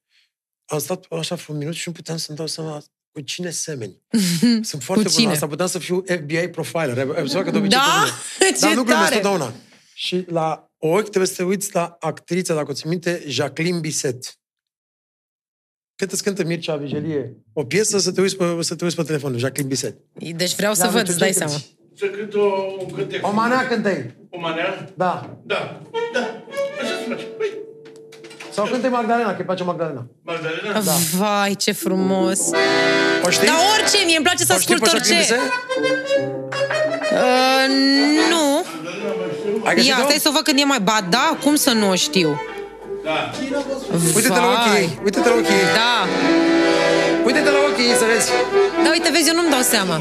am stat așa un minut și nu puteam să-mi dau seama cu cine semeni. Sunt foarte Cu bun cine? la asta, puteam să fiu FBI profiler. Ai observat că de obicei Da? pe mine. Ce Dar nu glumesc tare! totdeauna. Și la ochi trebuie să te uiți la actrița, dacă o ții minte, Jacqueline Bisset. Cât îți cântă Mircea Vigelie o piesă, să te uiți pe, să te uiți pe telefon, Jacqueline Bisset. Deci vreau să Dar văd, uite, îți dai ce seama. cânti? Să cânt o, un cântec. O manea cântă O manea? Da. Da. Da. Sau cântă Magdalena, că îi place Magdalena. Magdalena? Da. Vai, ce frumos! O știi? Dar orice, mie îmi place să o știi ascult pe Jacqueline orice. Bisset? Uh, nu. Ai găsit-o? Ia, stai să o văd când e mai... Ba da, cum să nu o știu? Da. Uite-te la ochii ei, uite-te la ochii ei. Da. Uite-te la ochii ei să vezi. Da, uite, vezi, eu nu-mi dau seama.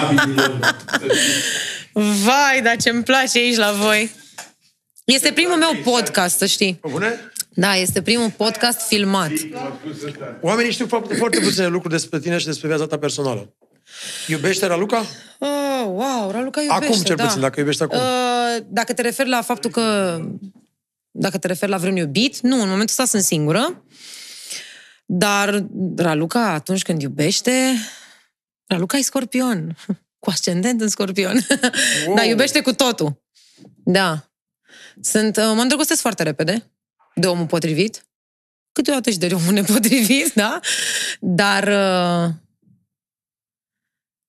Super! Vai, dar ce-mi place aici la voi. Este primul meu podcast, să știi. Pe bune? Da, este primul podcast filmat. Oamenii știu foarte, foarte puține lucruri despre tine și despre viața ta personală. Iubește Raluca? Oh, wow, Raluca iubește, Acum, cel da. puțin, dacă iubești acum. Uh, dacă te referi la faptul că... Dacă te referi la vreun iubit, nu, în momentul ăsta sunt singură. Dar Raluca, atunci când iubește... Raluca e scorpion. Cu ascendent în scorpion. Wow. Dar iubește cu totul. Da. Sunt, uh, mă îndrăgostesc foarte repede de omul potrivit. Câteodată și de omul nepotrivit, da? Dar... Uh,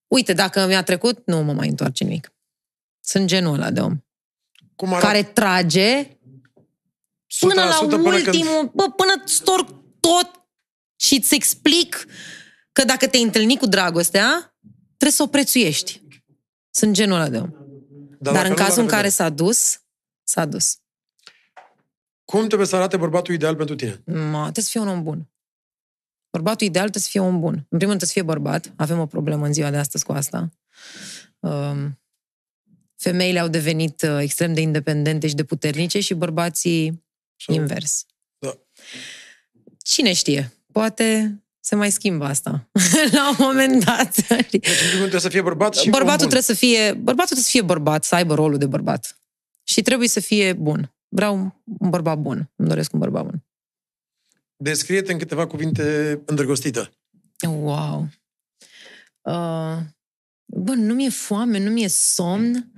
uite, dacă mi-a trecut, nu mă mai întoarce nimic. Sunt genul ăla de om. Cum arată? Care trage până la 100% până ultimul, Când... bă, până storc tot și îți explic că dacă te-ai întâlnit cu dragostea, trebuie să o prețuiești. Sunt genul ăla de om. Dar, dacă în nu, cazul în dacă care nu. s-a dus, s-a dus. Cum trebuie să arate bărbatul ideal pentru tine? Ma, trebuie să fie un om bun. Bărbatul ideal trebuie să fie un bun. În primul rând trebuie să fie bărbat. Avem o problemă în ziua de astăzi cu asta. Um, femeile au devenit uh, extrem de independente și de puternice și bărbații Sau- invers. Da. Cine știe? Poate se mai schimbă asta la un moment dat. Deci, în primul rând, trebuie să fie bărbat și bărbatul om bun. trebuie să fie bărbatul trebuie să fie bărbat, să aibă rolul de bărbat. Și trebuie să fie bun. Vreau un bărbat bun. Îmi doresc un bărbat bun. Descrie-te în câteva cuvinte îndrăgostită. Wow. Uh, bă, nu mi-e foame, nu mi-e somn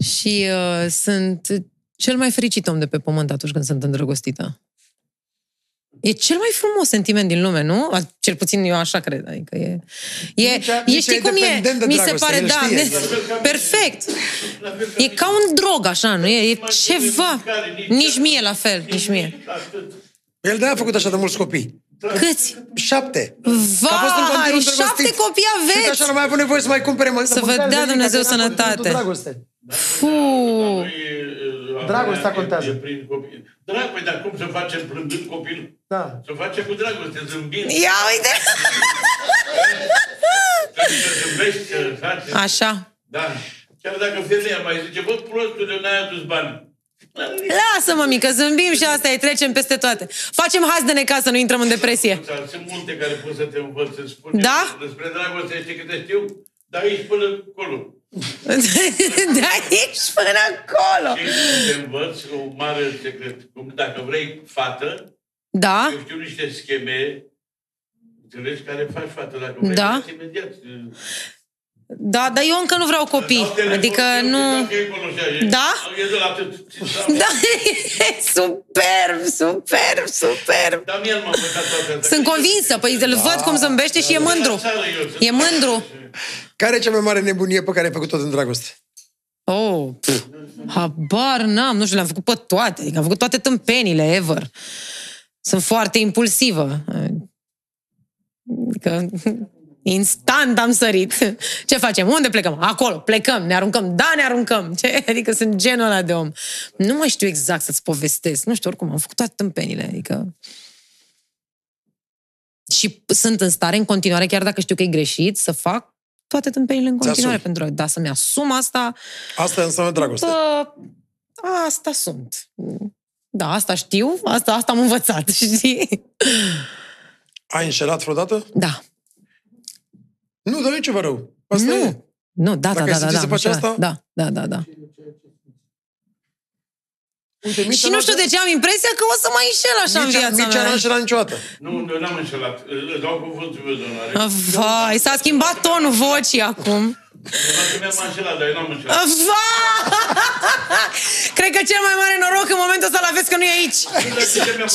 și uh, sunt cel mai fericit om de pe pământ atunci când sunt îndrăgostită. E cel mai frumos sentiment din lume, nu? Cel puțin eu așa cred. Adică e, e, Mircea- e Mircea știi e cum e? dependent de Mi se dragoste, pare, el da. știe. Ne, perfect. E ca un drog, așa, nu? E, e ceva. Nici mie la fel, nici mie. Atât. El de-aia a făcut așa de mulți copii. Câți? Șapte. Că a fost în Vai, continuu șapte îndrăgostit. copii Și aveți! așa nu mai avut nevoie să mai cumpere mă, Să vă dea Dumnezeu sănătate. Dragoste. Fu. E, e, Dragostea e- contează. E prin copii. Drag, păi, dar cum să facem plângând copilul? Da. Să facem cu dragoste, zâmbind. Ia uite! Trebuie să zâmbești, să faci. Așa. Da. Chiar dacă femeia mai zice, bă, prostule, n-ai adus bani. Lasă, mămică, zâmbim și asta e, trecem peste toate. Facem haz de necaz să nu intrăm în depresie. Sunt multe care pot să te învăț să spun. Da? Despre dragoste știi câte știu, dar aici până acolo. De aici până acolo. Și te învăț un mare secret. Cum dacă vrei fată, Da? eu știu niște scheme Înțelegi care faci fată dacă vrei. Da. faci Imediat. Da, dar eu încă nu vreau copii. Adică nu... Da? E de la atât. Da, e superb, superb, superb. Damian m-a învățat toate astea. Sunt convinsă, păi îl văd cum zâmbește și e mândru. E mândru. Care e cea mai mare nebunie pe care ai făcut-o în dragoste? Oh, pf, habar n-am, nu știu, le-am făcut pe toate. Adică am făcut toate tâmpenile ever. Sunt foarte impulsivă. Adică instant am sărit. Ce facem? Unde plecăm? Acolo, plecăm, ne aruncăm. Da, ne aruncăm. Ce? Adică sunt genul ăla de om. Nu mai știu exact să-ți povestesc. Nu știu, oricum, am făcut toate tâmpenile. Adică... Și sunt în stare în continuare, chiar dacă știu că e greșit, să fac toate tâmpenile în continuare. asumi. Pentru da, să-mi asum asta. Asta înseamnă dragoste. Bă, asta sunt. Da, asta știu, asta, asta am învățat, știi? Ai înșelat vreodată? Da. Nu, dar nu e ceva rău. Asta nu. e. Nu, da, Dacă da, ai da, da, simțit da, să faci da, asta? da, da, da, da. Uite, Mircea Și nu știu n-a- de ce am impresia că o să mai înșel așa în Mircea, viața Mircea n-a mea. înșelat niciodată. Nu, nu n-am înșelat. Îți dau cuvântul meu, doamna. Ah, Vai, s-a schimbat tonul vocii acum. Dacă mi-am înșelat, dar eu n-am înșelat. Ah, Vai! Cred că cel mai mare noroc în momentul ăsta l-aveți că nu e aici.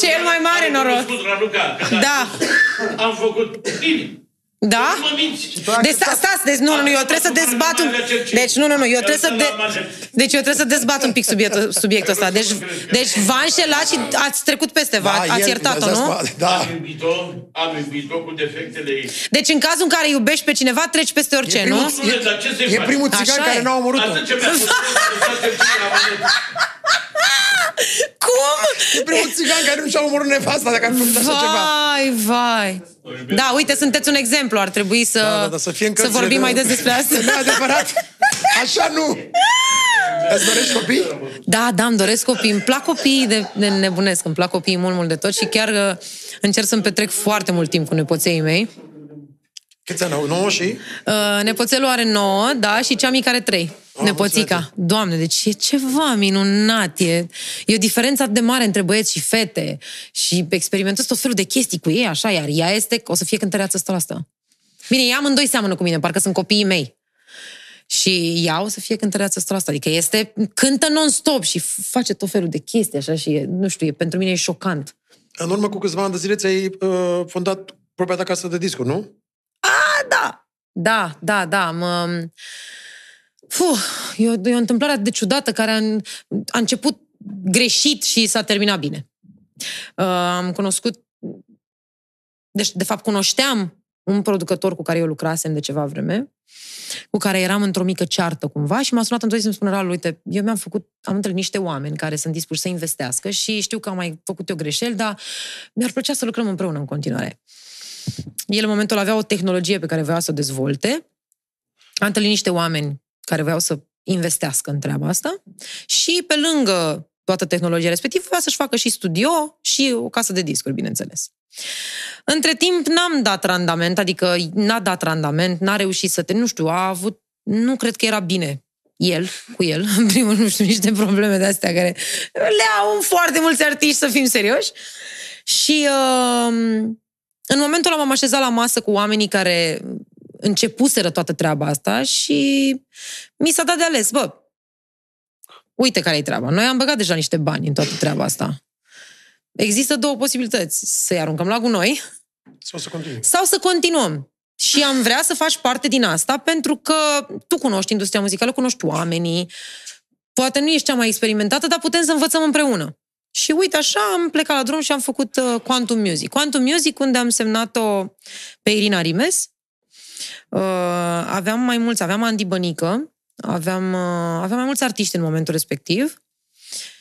Cel mai mare noroc. Da. Am făcut bine. Da? Nu mă minți. Deci sta, stați, deci nu, nu, nu, eu trebuie să dezbat un... Deci nu, nu, nu, eu trebuie să... De... Deci eu trebuie să dezbat un pic subiectul, subiectul ăsta. Deci, deci v-a înșelat și ați trecut peste, v ați Da, el- iertat-o, nu? Da. Am iubit-o, am iubit-o cu defectele ei. Deci în cazul în care iubești pe cineva, treci peste orice, E primul- nu? Spune, dar ce să-i E faci? primul țigan Așa care e. n-a omorât-o. Atât ce mi-a spus, lăsați-mi ție la mână. Cum? E primul țigan care nu și-a omorât nevasta dacă ar fi făcut așa ceva. Vai, vai. Da, uite, sunteți un exemplu. Ar trebui să, Da, da, da, să fie în să cărțile vorbim de- mai des despre asta. Nu e adevărat? Așa nu! Îți dorești copii? Da, da, îmi doresc copii. Îmi plac copiii de, de nebunesc. Îmi plac copiii mult, mult de tot și chiar uh, încerc să-mi petrec foarte mult timp cu nepoței mei. Câți ani au? 9 și? Uh, nepoțelul are 9, da, și cea mică are 3. Nepoțica. mulțumesc. Doamne, deci e ceva minunat. E, e o diferență atât de mare între băieți și fete. Și experimentez tot felul de chestii cu ei, așa, iar ea este, o să fie cântăreață asta la asta. Bine, ea amândoi seamănă cu mine, parcă sunt copiii mei. Și ea o să fie cântăreață asta la asta. Adică este, cântă non-stop și face tot felul de chestii, așa, și e, nu știu, e, pentru mine e șocant. În urmă cu câțiva ani de zile ți-ai uh, fondat propria ta casă de discuri, nu? Da, da, da, da. Mă... Fuh, e, o, e o întâmplare atât de ciudată care a, a început greșit și s-a terminat bine. Uh, am cunoscut... Deci, de fapt, cunoșteam un producător cu care eu lucrasem de ceva vreme, cu care eram într-o mică ceartă cumva și m-a sunat într-o zi să-mi spună, Raul, uite, eu mi-am făcut, am întâlnit niște oameni care sunt dispuși să investească și știu că am mai făcut eu greșeli, dar mi-ar plăcea să lucrăm împreună în continuare. El în momentul avea o tehnologie pe care voia să o dezvolte. A întâlnit niște oameni care voiau să investească în treaba asta și pe lângă toată tehnologia respectivă voia să-și facă și studio și o casă de discuri, bineînțeles. Între timp n-am dat randament, adică n-a dat randament, n-a reușit să te, nu știu, a avut, nu cred că era bine el, cu el, în primul nu știu, niște probleme de astea care le au foarte mulți artiști, să fim serioși. Și uh, în momentul ăla m-am așezat la masă cu oamenii care începuseră toată treaba asta și mi s-a dat de ales, bă, uite care e treaba. Noi am băgat deja niște bani în toată treaba asta. există două posibilități. Să-i aruncăm la gunoi Sau să continui. sau să continuăm. Și am vrea să faci parte din asta pentru că tu cunoști industria muzicală, cunoști oamenii, poate nu ești cea mai experimentată, dar putem să învățăm împreună. Și uite, așa am plecat la drum și am făcut uh, Quantum Music. Quantum Music, unde am semnat-o pe Irina Rimes. Uh, aveam mai mulți, aveam Andy Bănică, aveam, uh, aveam mai mulți artiști în momentul respectiv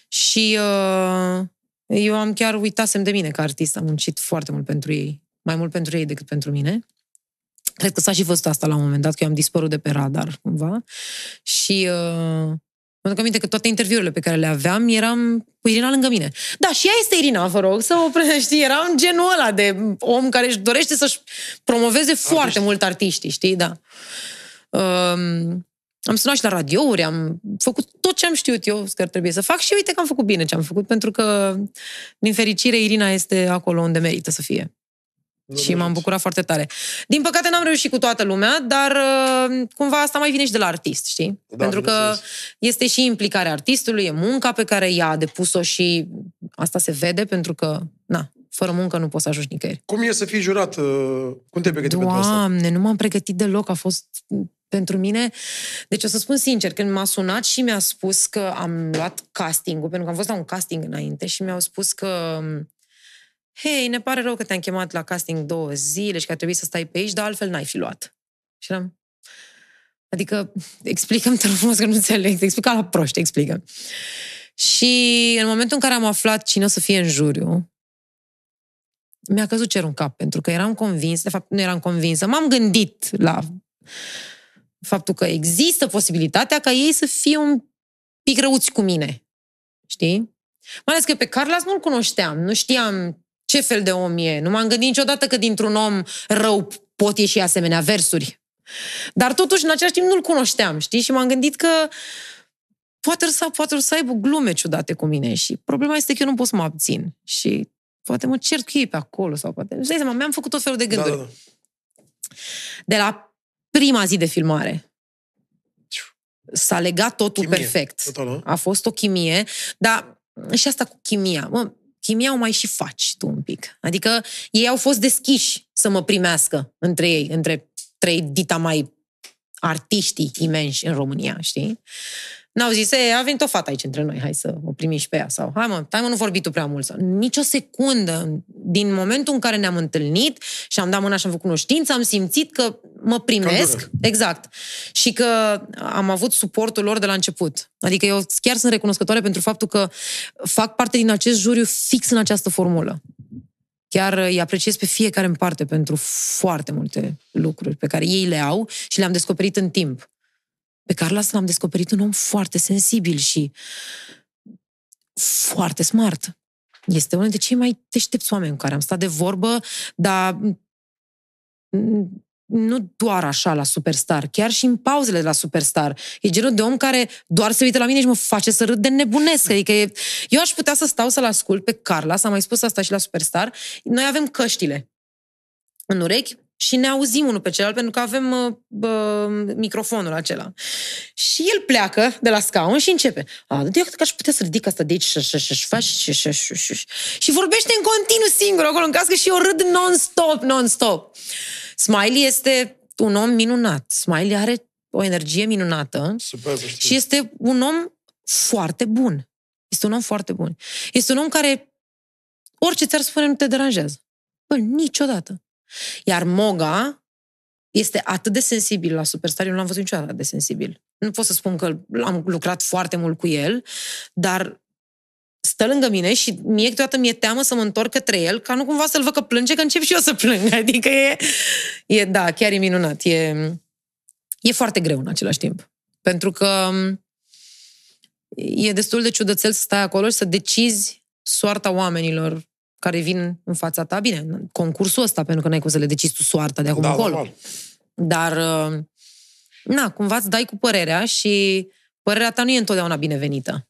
și uh, eu am chiar uitasem de mine ca artist, am muncit foarte mult pentru ei, mai mult pentru ei decât pentru mine. Cred că s-a și văzut asta la un moment dat, că eu am dispărut de pe radar, cumva. Și uh, mă duc aminte că toate interviurile pe care le aveam, eram cu Irina lângă mine. Da, și ea este Irina, vă rog, să o pre- știi, eram genul ăla de om care își dorește să-și promoveze foarte mult artiștii, știi, da. Um, am sunat și la radiouri, am făcut tot ce am știut eu că ar trebui să fac și uite că am făcut bine ce am făcut, pentru că, din fericire, Irina este acolo unde merită să fie. Și m-am bucurat foarte tare. Din păcate n-am reușit cu toată lumea, dar uh, cumva asta mai vine și de la artist, știi? Da, Pentru că bineînțeles. este și implicarea artistului, e munca pe care ea a depus-o și asta se vede pentru că, na, fără muncă nu poți să ajungi nicăieri. Cum e să fii jurat? uh, Cum te-ai pregătit pentru asta? Doamne, nu m-am pregătit deloc, a fost pentru mine... Deci o să spun sincer, când m-a sunat și mi-a spus că am luat castingul, pentru că am fost la un casting înainte și mi-au spus că hei, ne pare rău că te-am chemat la casting două zile și că ar trebui să stai pe aici, dar altfel n-ai fi luat. Și eram... Adică, explică-mi, te rog frumos că nu înțeleg, explica la proști, explică Și în momentul în care am aflat cine o să fie în juriu, mi-a căzut cerul în cap, pentru că eram convins, de fapt nu eram convinsă, m-am gândit la faptul că există posibilitatea ca ei să fie un pic răuți cu mine. Știi? Mai ales că pe Carlos nu-l cunoșteam, nu știam ce fel de om e. Nu m-am gândit niciodată că dintr-un om rău pot ieși asemenea versuri. Dar totuși, în același timp, nu-l cunoșteam, știi? Și m-am gândit că poate să, poate să aibă glume ciudate cu mine și problema este că eu nu pot să mă abțin. Și poate mă cert cu ei pe acolo sau poate... Îți dai seama, mi-am făcut tot felul de Da, gânduri. da, da. De la prima zi de filmare s-a legat totul Chimie, perfect. total, nu? A fost o chimie, dar și asta cu chimia, mă, chimia o mai și faci tu un pic. Adică ei au fost deschiși să mă primească între ei, între trei dita mai artiștii imensi în România, știi? N-au zis, e, a venit o fată aici între noi, hai să o primi și pe ea. Sau, hai mă, hai mă, nu vorbi tu prea mult. Sau, nici o secundă, din momentul în care ne-am întâlnit și am dat mâna și am făcut cunoștință, am simțit că mă primesc. Căldură. Exact. Și că am avut suportul lor de la început. Adică eu chiar sunt recunoscătoare pentru faptul că fac parte din acest juriu fix în această formulă. Chiar îi apreciez pe fiecare în parte pentru foarte multe lucruri pe care ei le au și le-am descoperit în timp. Pe Carlos l-am descoperit un om foarte sensibil și foarte smart. Este unul dintre cei mai deștepți oameni cu care am stat de vorbă, dar mm, nu doar așa la Superstar, chiar și în pauzele de la Superstar. E genul de om care doar se uită la mine și mă face să râd de nebunesc. Adică e... eu aș putea să stau să-l ascult pe Carla, am mai spus asta și la Superstar. Noi avem căștile în urechi și ne auzim unul pe celălalt pentru că avem uh, bă, microfonul acela. Și el pleacă de la scaun și începe. A, eu cred că aș putea să ridic asta de aici și și și faci și și și și și vorbește în continuu singur acolo în cască și eu râd non-stop, non-stop. Smiley este un om minunat. Smiley are o energie minunată Super, știu. și este un om foarte bun. Este un om foarte bun. Este un om care orice ți-ar spune nu te deranjează. Bă, niciodată. Iar Moga este atât de sensibil la Superstar, eu nu l-am văzut niciodată atât de sensibil. Nu pot să spun că am lucrat foarte mult cu el, dar stă lângă mine și mie câteodată mi-e teamă să mă întorc către el, ca nu cumva să-l văd că plânge, că încep și eu să plâng. Adică e, e da, chiar e minunat. E, e foarte greu în același timp. Pentru că e destul de ciudățel să stai acolo și să decizi soarta oamenilor care vin în fața ta. Bine, în concursul ăsta, pentru că n-ai cum să le decizi tu soarta de acum da, încolo. normal. Dar, uh, na, cumva îți dai cu părerea și părerea ta nu e întotdeauna binevenită.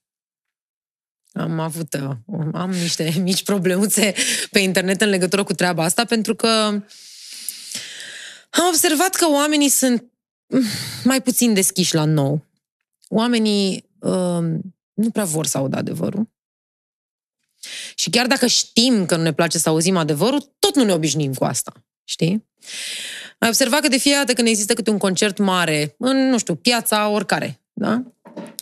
Am avut, uh, am niște mici problemuțe pe internet în legătură cu treaba asta, pentru că am observat că oamenii sunt mm, mai puțin deschiși la nou. Oamenii uh, nu prea vor să audă adevărul. Și chiar dacă știm că nu ne place să auzim adevărul, tot nu ne obișnuim cu asta. Știi? Ai observat că de fiecare dată când există câte un concert mare, în, nu știu, piața oricare, da?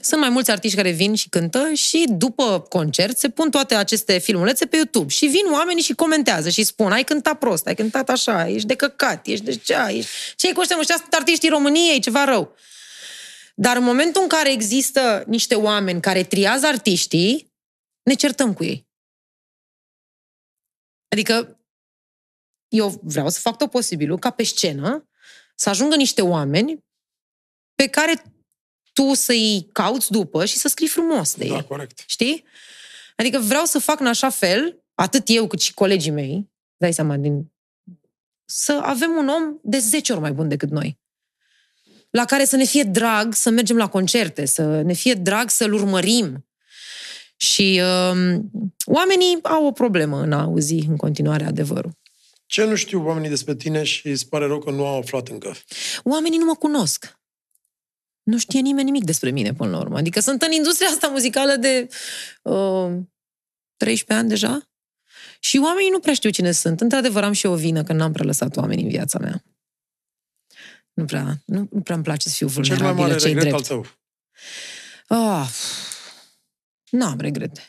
Sunt mai mulți artiști care vin și cântă și după concert se pun toate aceste filmulețe pe YouTube și vin oamenii și comentează și spun ai cântat prost, ai cântat așa, ești de căcat, ești de cea, ești... Ce-i cu ăștia, nu sunt artiștii României, ceva rău. Dar în momentul în care există niște oameni care triază artiștii, ne certăm cu ei. Adică eu vreau să fac tot posibilul ca pe scenă să ajungă niște oameni pe care tu să-i cauți după și să scrii frumos de ei. Da, corect. Știi? Adică vreau să fac în așa fel, atât eu cât și colegii mei, dai seama, din... să avem un om de 10 ori mai bun decât noi. La care să ne fie drag să mergem la concerte, să ne fie drag să-l urmărim. Și um, oamenii au o problemă în a auzi în continuare adevărul. Ce nu știu oamenii despre tine și îți pare rău că nu au aflat încă? Oamenii nu mă cunosc. Nu știe nimeni nimic despre mine până la urmă. Adică sunt în industria asta muzicală de uh, 13 ani deja și oamenii nu prea știu cine sunt. Într-adevăr, am și o vină că n-am prea lăsat oameni în viața mea. Nu prea, nu, nu prea îmi place să fiu vulnerabilă, Cel mai mare cei regret drept. al tău. Ah, n-am regrete.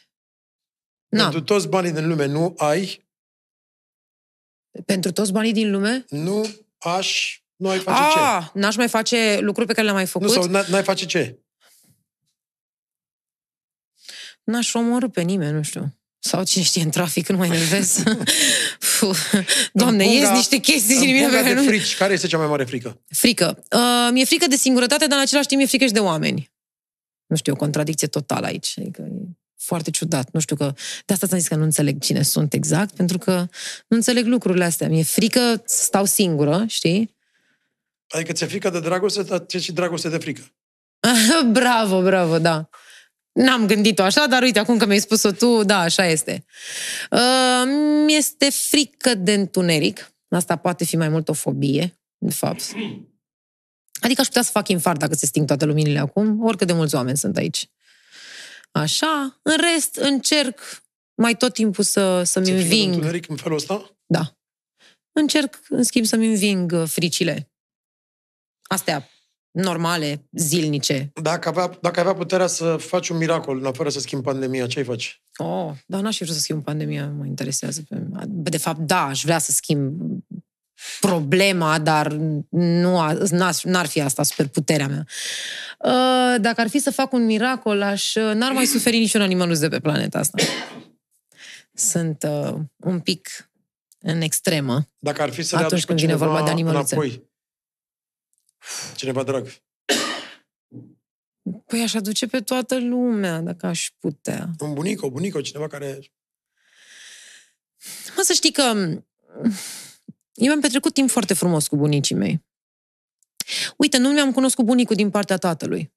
N-am. Pentru toți banii din lume nu ai, Pentru toți banii din lume? nu aș, nu ai face ce? Ah, n-aș mai face lucruri pe care le-am mai Nu, făcut? sau n- n-ai face ce? N-aș omorâ pe nimeni, nu știu. Sau cine știe, în trafic, nu mai enervez. Puh. Doamne, În ies punga- niște chestii din în mine pe punga care de nu... frici, care este cea mai mare frică? Frică. Uh, mi-e frică de singurătate, dar în același timp mi-e frică și de oameni. Nu știu, o contradicție totală aici. Adică e foarte ciudat. Nu știu că... De asta ți-am zis că nu înțeleg cine sunt exact, pentru că nu înțeleg lucrurile astea. Mi-e frică să stau singură, știi? Adică ți-e frică de dragoste, dar ți-e și dragoste de frică. bravo, bravo, da. N-am gândit-o așa, dar uite, acum că mi-ai spus-o tu, da, așa este. Uh, mi-este frică de întuneric. Asta poate fi mai mult o fobie, de fapt. Adică aș putea să fac infart dacă se sting toate luminile acum, oricât de mulți oameni sunt aici. Așa. În rest, încerc mai tot timpul să, să-mi Ți-e frică de înving. întuneric în felul ăsta? Da. Încerc, în schimb, să-mi înving uh, fricile. Astea normale, zilnice. Dacă, avea, dacă avea puterea să faci un miracol, în afară să schimbi pandemia, ce ai face? Oh, dar n-aș fi vrut să schimb pandemia, mă interesează. Pe... De fapt, da, aș vrea să schimb problema, dar nu, a- n-ar, n-ar fi asta superputerea mea. Uh, Dacă ar fi să fac un miracol, aș, n-ar mai suferi niciun animalus de pe planeta asta. Sunt uh, un pic în extremă. Dacă ar fi să Atunci le aduci pe când vine cineva vorba de animăluțe. înapoi. Cineva drag. Păi aș aduce pe toată lumea, dacă aș putea. Un bunic, o bunică, cineva care... Mă, să știi că m, eu mi-am petrecut timp foarte frumos cu bunicii mei. Uite, nu mi-am cunoscut bunicul din partea tatălui.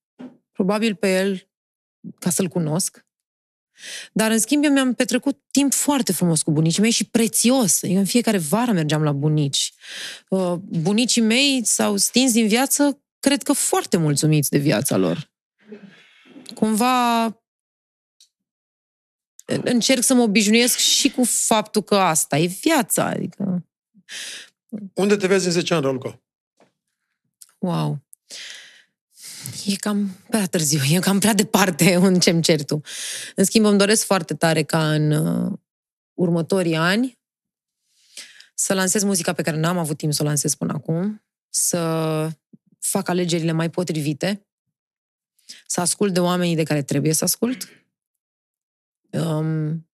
Probabil pe el, ca să-l cunosc. Dar, în schimb, eu mi-am petrecut timp foarte frumos cu bunicii mei și prețios. Eu în fiecare vară mergeam la bunici. Uh, Bunicii mei s-au stins din viață, cred că foarte mulțumiți de viața lor. Cumva încerc să mă obișnuiesc și cu faptul că asta e viața. Adică, Unde te vezi în 10 ani, Raluca? wow. E cam prea târziu, e cam prea departe în ce-mi cer tu. În schimb, îmi doresc foarte tare ca în uh, următorii ani să lansez muzica pe care n-am avut timp să o lansez până acum, să fac alegerile mai potrivite, să ascult de oamenii de care trebuie să ascult, um,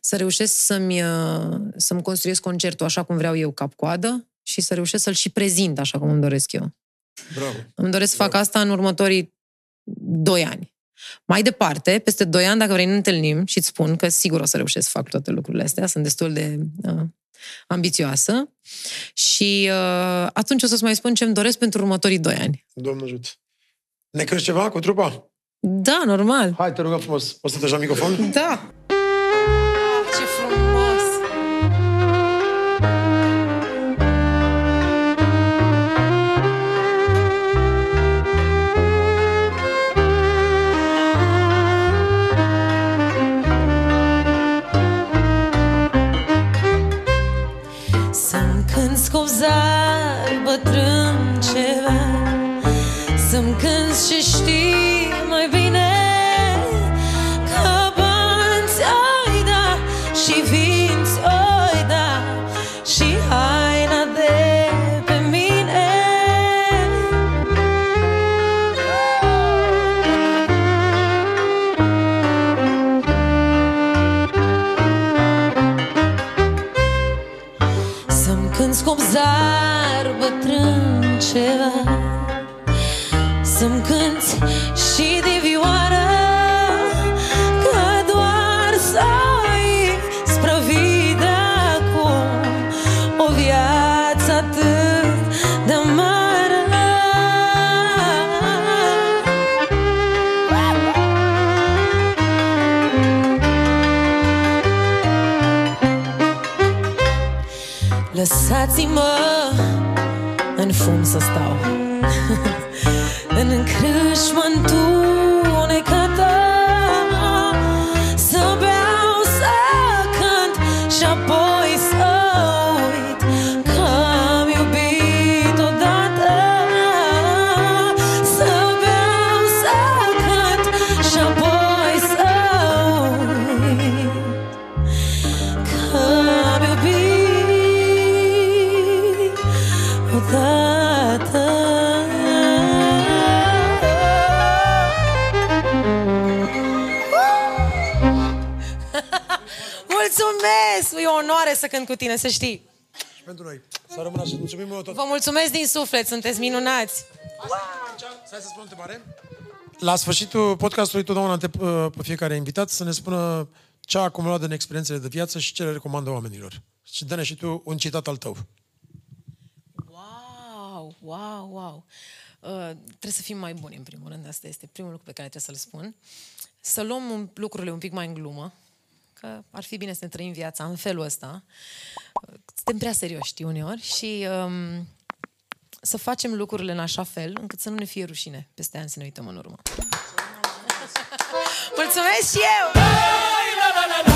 să reușesc să-mi, uh, să-mi construiesc concertul așa cum vreau eu, cap-coadă, și să reușesc să-l și prezint așa cum îmi doresc eu. Bravo. Îmi doresc să fac asta în următorii doi ani. Mai departe, peste doi ani, dacă vrei, ne întâlnim și îți spun că sigur o să reușesc să fac toate lucrurile astea. Sunt destul de uh, ambițioasă. Și uh, atunci o să-ți mai spun ce îmi doresc pentru următorii doi ani. Doamne ajut. Ne crești ceva cu trupa? Da, normal. Hai, te rugăm frumos. Poți să te la microfon? Da. Lăsați-mă în fum să stau. În crâșmă E o onoare să cânt cu tine, să știi. Și pentru noi. Să rămână așa. Mulțumim mult tot. Vă mulțumesc din suflet, sunteți minunați. Să să spun o întrebare. La sfârșitul podcastului totdeauna te, pe fiecare invitat să ne spună ce a acumulat din experiențele de viață și ce le recomandă oamenilor. Și dă-ne și tu un citat al tău. Wow, wow, wow. Uh, trebuie să fim mai buni, în primul rând. Asta este primul lucru pe care trebuie să-l spun. Să luăm un- lucrurile un pic mai în glumă, că ar fi bine să ne trăim viața în felul ăsta. Uh, Suntem prea serioși, știi, uneori, și um, să facem lucrurile în așa fel încât să nu ne fie rușine peste ani să ne uităm în urmă. Mulțumesc și eu!